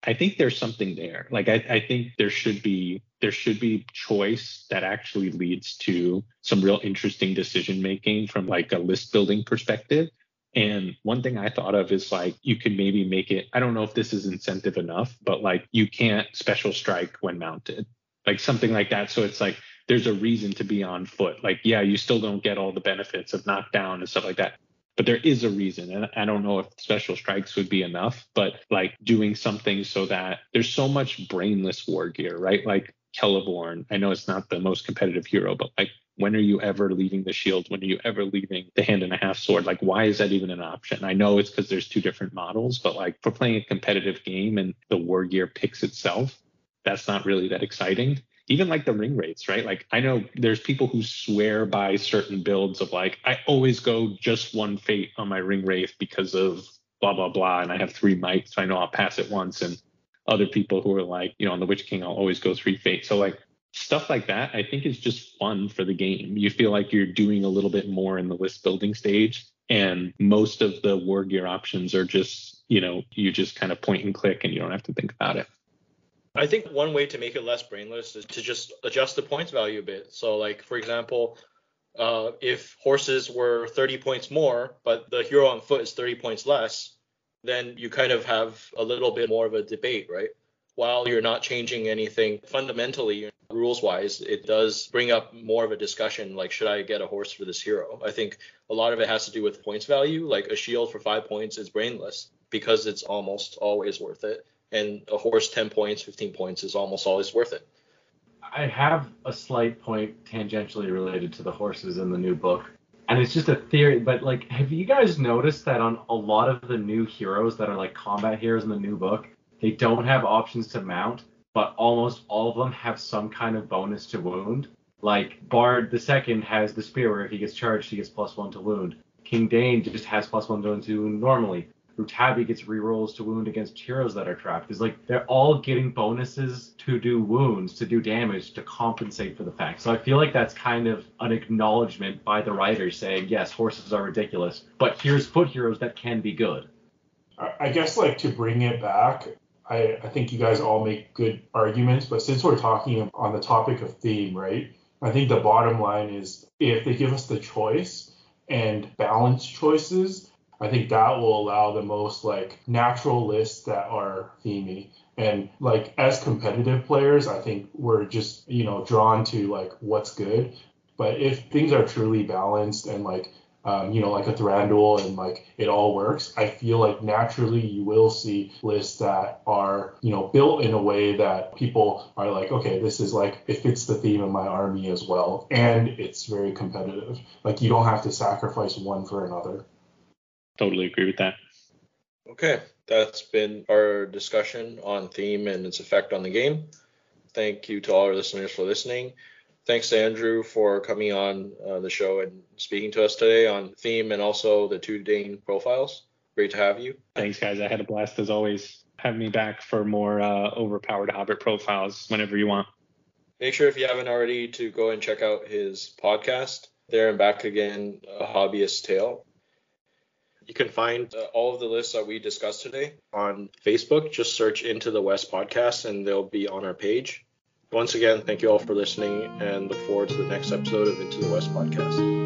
I think there's something there. Like I, I think there should be there should be choice that actually leads to some real interesting decision making from like a list building perspective. And one thing I thought of is like you could maybe make it, I don't know if this is incentive enough, but like you can't special strike when mounted. Like something like that. So it's like there's a reason to be on foot. Like, yeah, you still don't get all the benefits of knockdown and stuff like that. But there is a reason. And I don't know if special strikes would be enough, but like doing something so that there's so much brainless war gear, right? Like Celeborn, I know it's not the most competitive hero, but like when are you ever leaving the shield? When are you ever leaving the hand and a half sword? Like, why is that even an option? I know it's because there's two different models, but like for playing a competitive game and the war gear picks itself, that's not really that exciting. Even like the ring wraiths, right? Like I know there's people who swear by certain builds of like, I always go just one fate on my ring wraith because of blah blah blah, and I have three might, so I know I'll pass it once. And other people who are like, you know, on the Witch King, I'll always go three fate. So like stuff like that, I think is just fun for the game. You feel like you're doing a little bit more in the list building stage. And most of the war gear options are just, you know, you just kind of point and click and you don't have to think about it. I think one way to make it less brainless is to just adjust the points value a bit. So, like for example, uh, if horses were 30 points more, but the hero on foot is 30 points less, then you kind of have a little bit more of a debate, right? While you're not changing anything fundamentally, rules wise, it does bring up more of a discussion like, should I get a horse for this hero? I think a lot of it has to do with points value. Like a shield for five points is brainless because it's almost always worth it and a horse 10 points 15 points is almost always worth it I have a slight point tangentially related to the horses in the new book. And it's just a theory, but like, have you guys noticed that on a lot of the new heroes that are like combat heroes in the new book, they don't have options to mount, but almost all of them have some kind of bonus to wound. Like Bard the second has the spear where if he gets charged, he gets plus one to wound. King Dane just has plus one to wound normally. Rutabi gets rerolls to wound against heroes that are trapped. Is like they're all getting bonuses to do wounds, to do damage, to compensate for the fact. So I feel like that's kind of an acknowledgement by the writers saying, yes, horses are ridiculous, but here's foot heroes that can be good. I guess like to bring it back, I, I think you guys all make good arguments, but since we're talking on the topic of theme, right? I think the bottom line is if they give us the choice and balanced choices, I think that will allow the most like natural lists that are themey. And like as competitive players, I think we're just, you know, drawn to like what's good. But if things are truly balanced and like um, you know, like a Thranduil and like it all works, I feel like naturally you will see lists that are, you know, built in a way that people are like, okay, this is like, it fits the theme of my army as well. And it's very competitive. Like you don't have to sacrifice one for another. Totally agree with that. Okay, that's been our discussion on theme and its effect on the game. Thank you to all our listeners for listening. Thanks to Andrew for coming on uh, the show and speaking to us today on theme and also the two Dain profiles. Great to have you. Thanks, guys. I had a blast as always. Have me back for more uh, overpowered Hobbit profiles whenever you want. Make sure if you haven't already to go and check out his podcast, There and Back Again, A Hobbyist Tale. You can find uh, all of the lists that we discussed today on Facebook. Just search Into the West podcast and they'll be on our page. Once again, thank you all for listening and look forward to the next episode of Into the West podcast.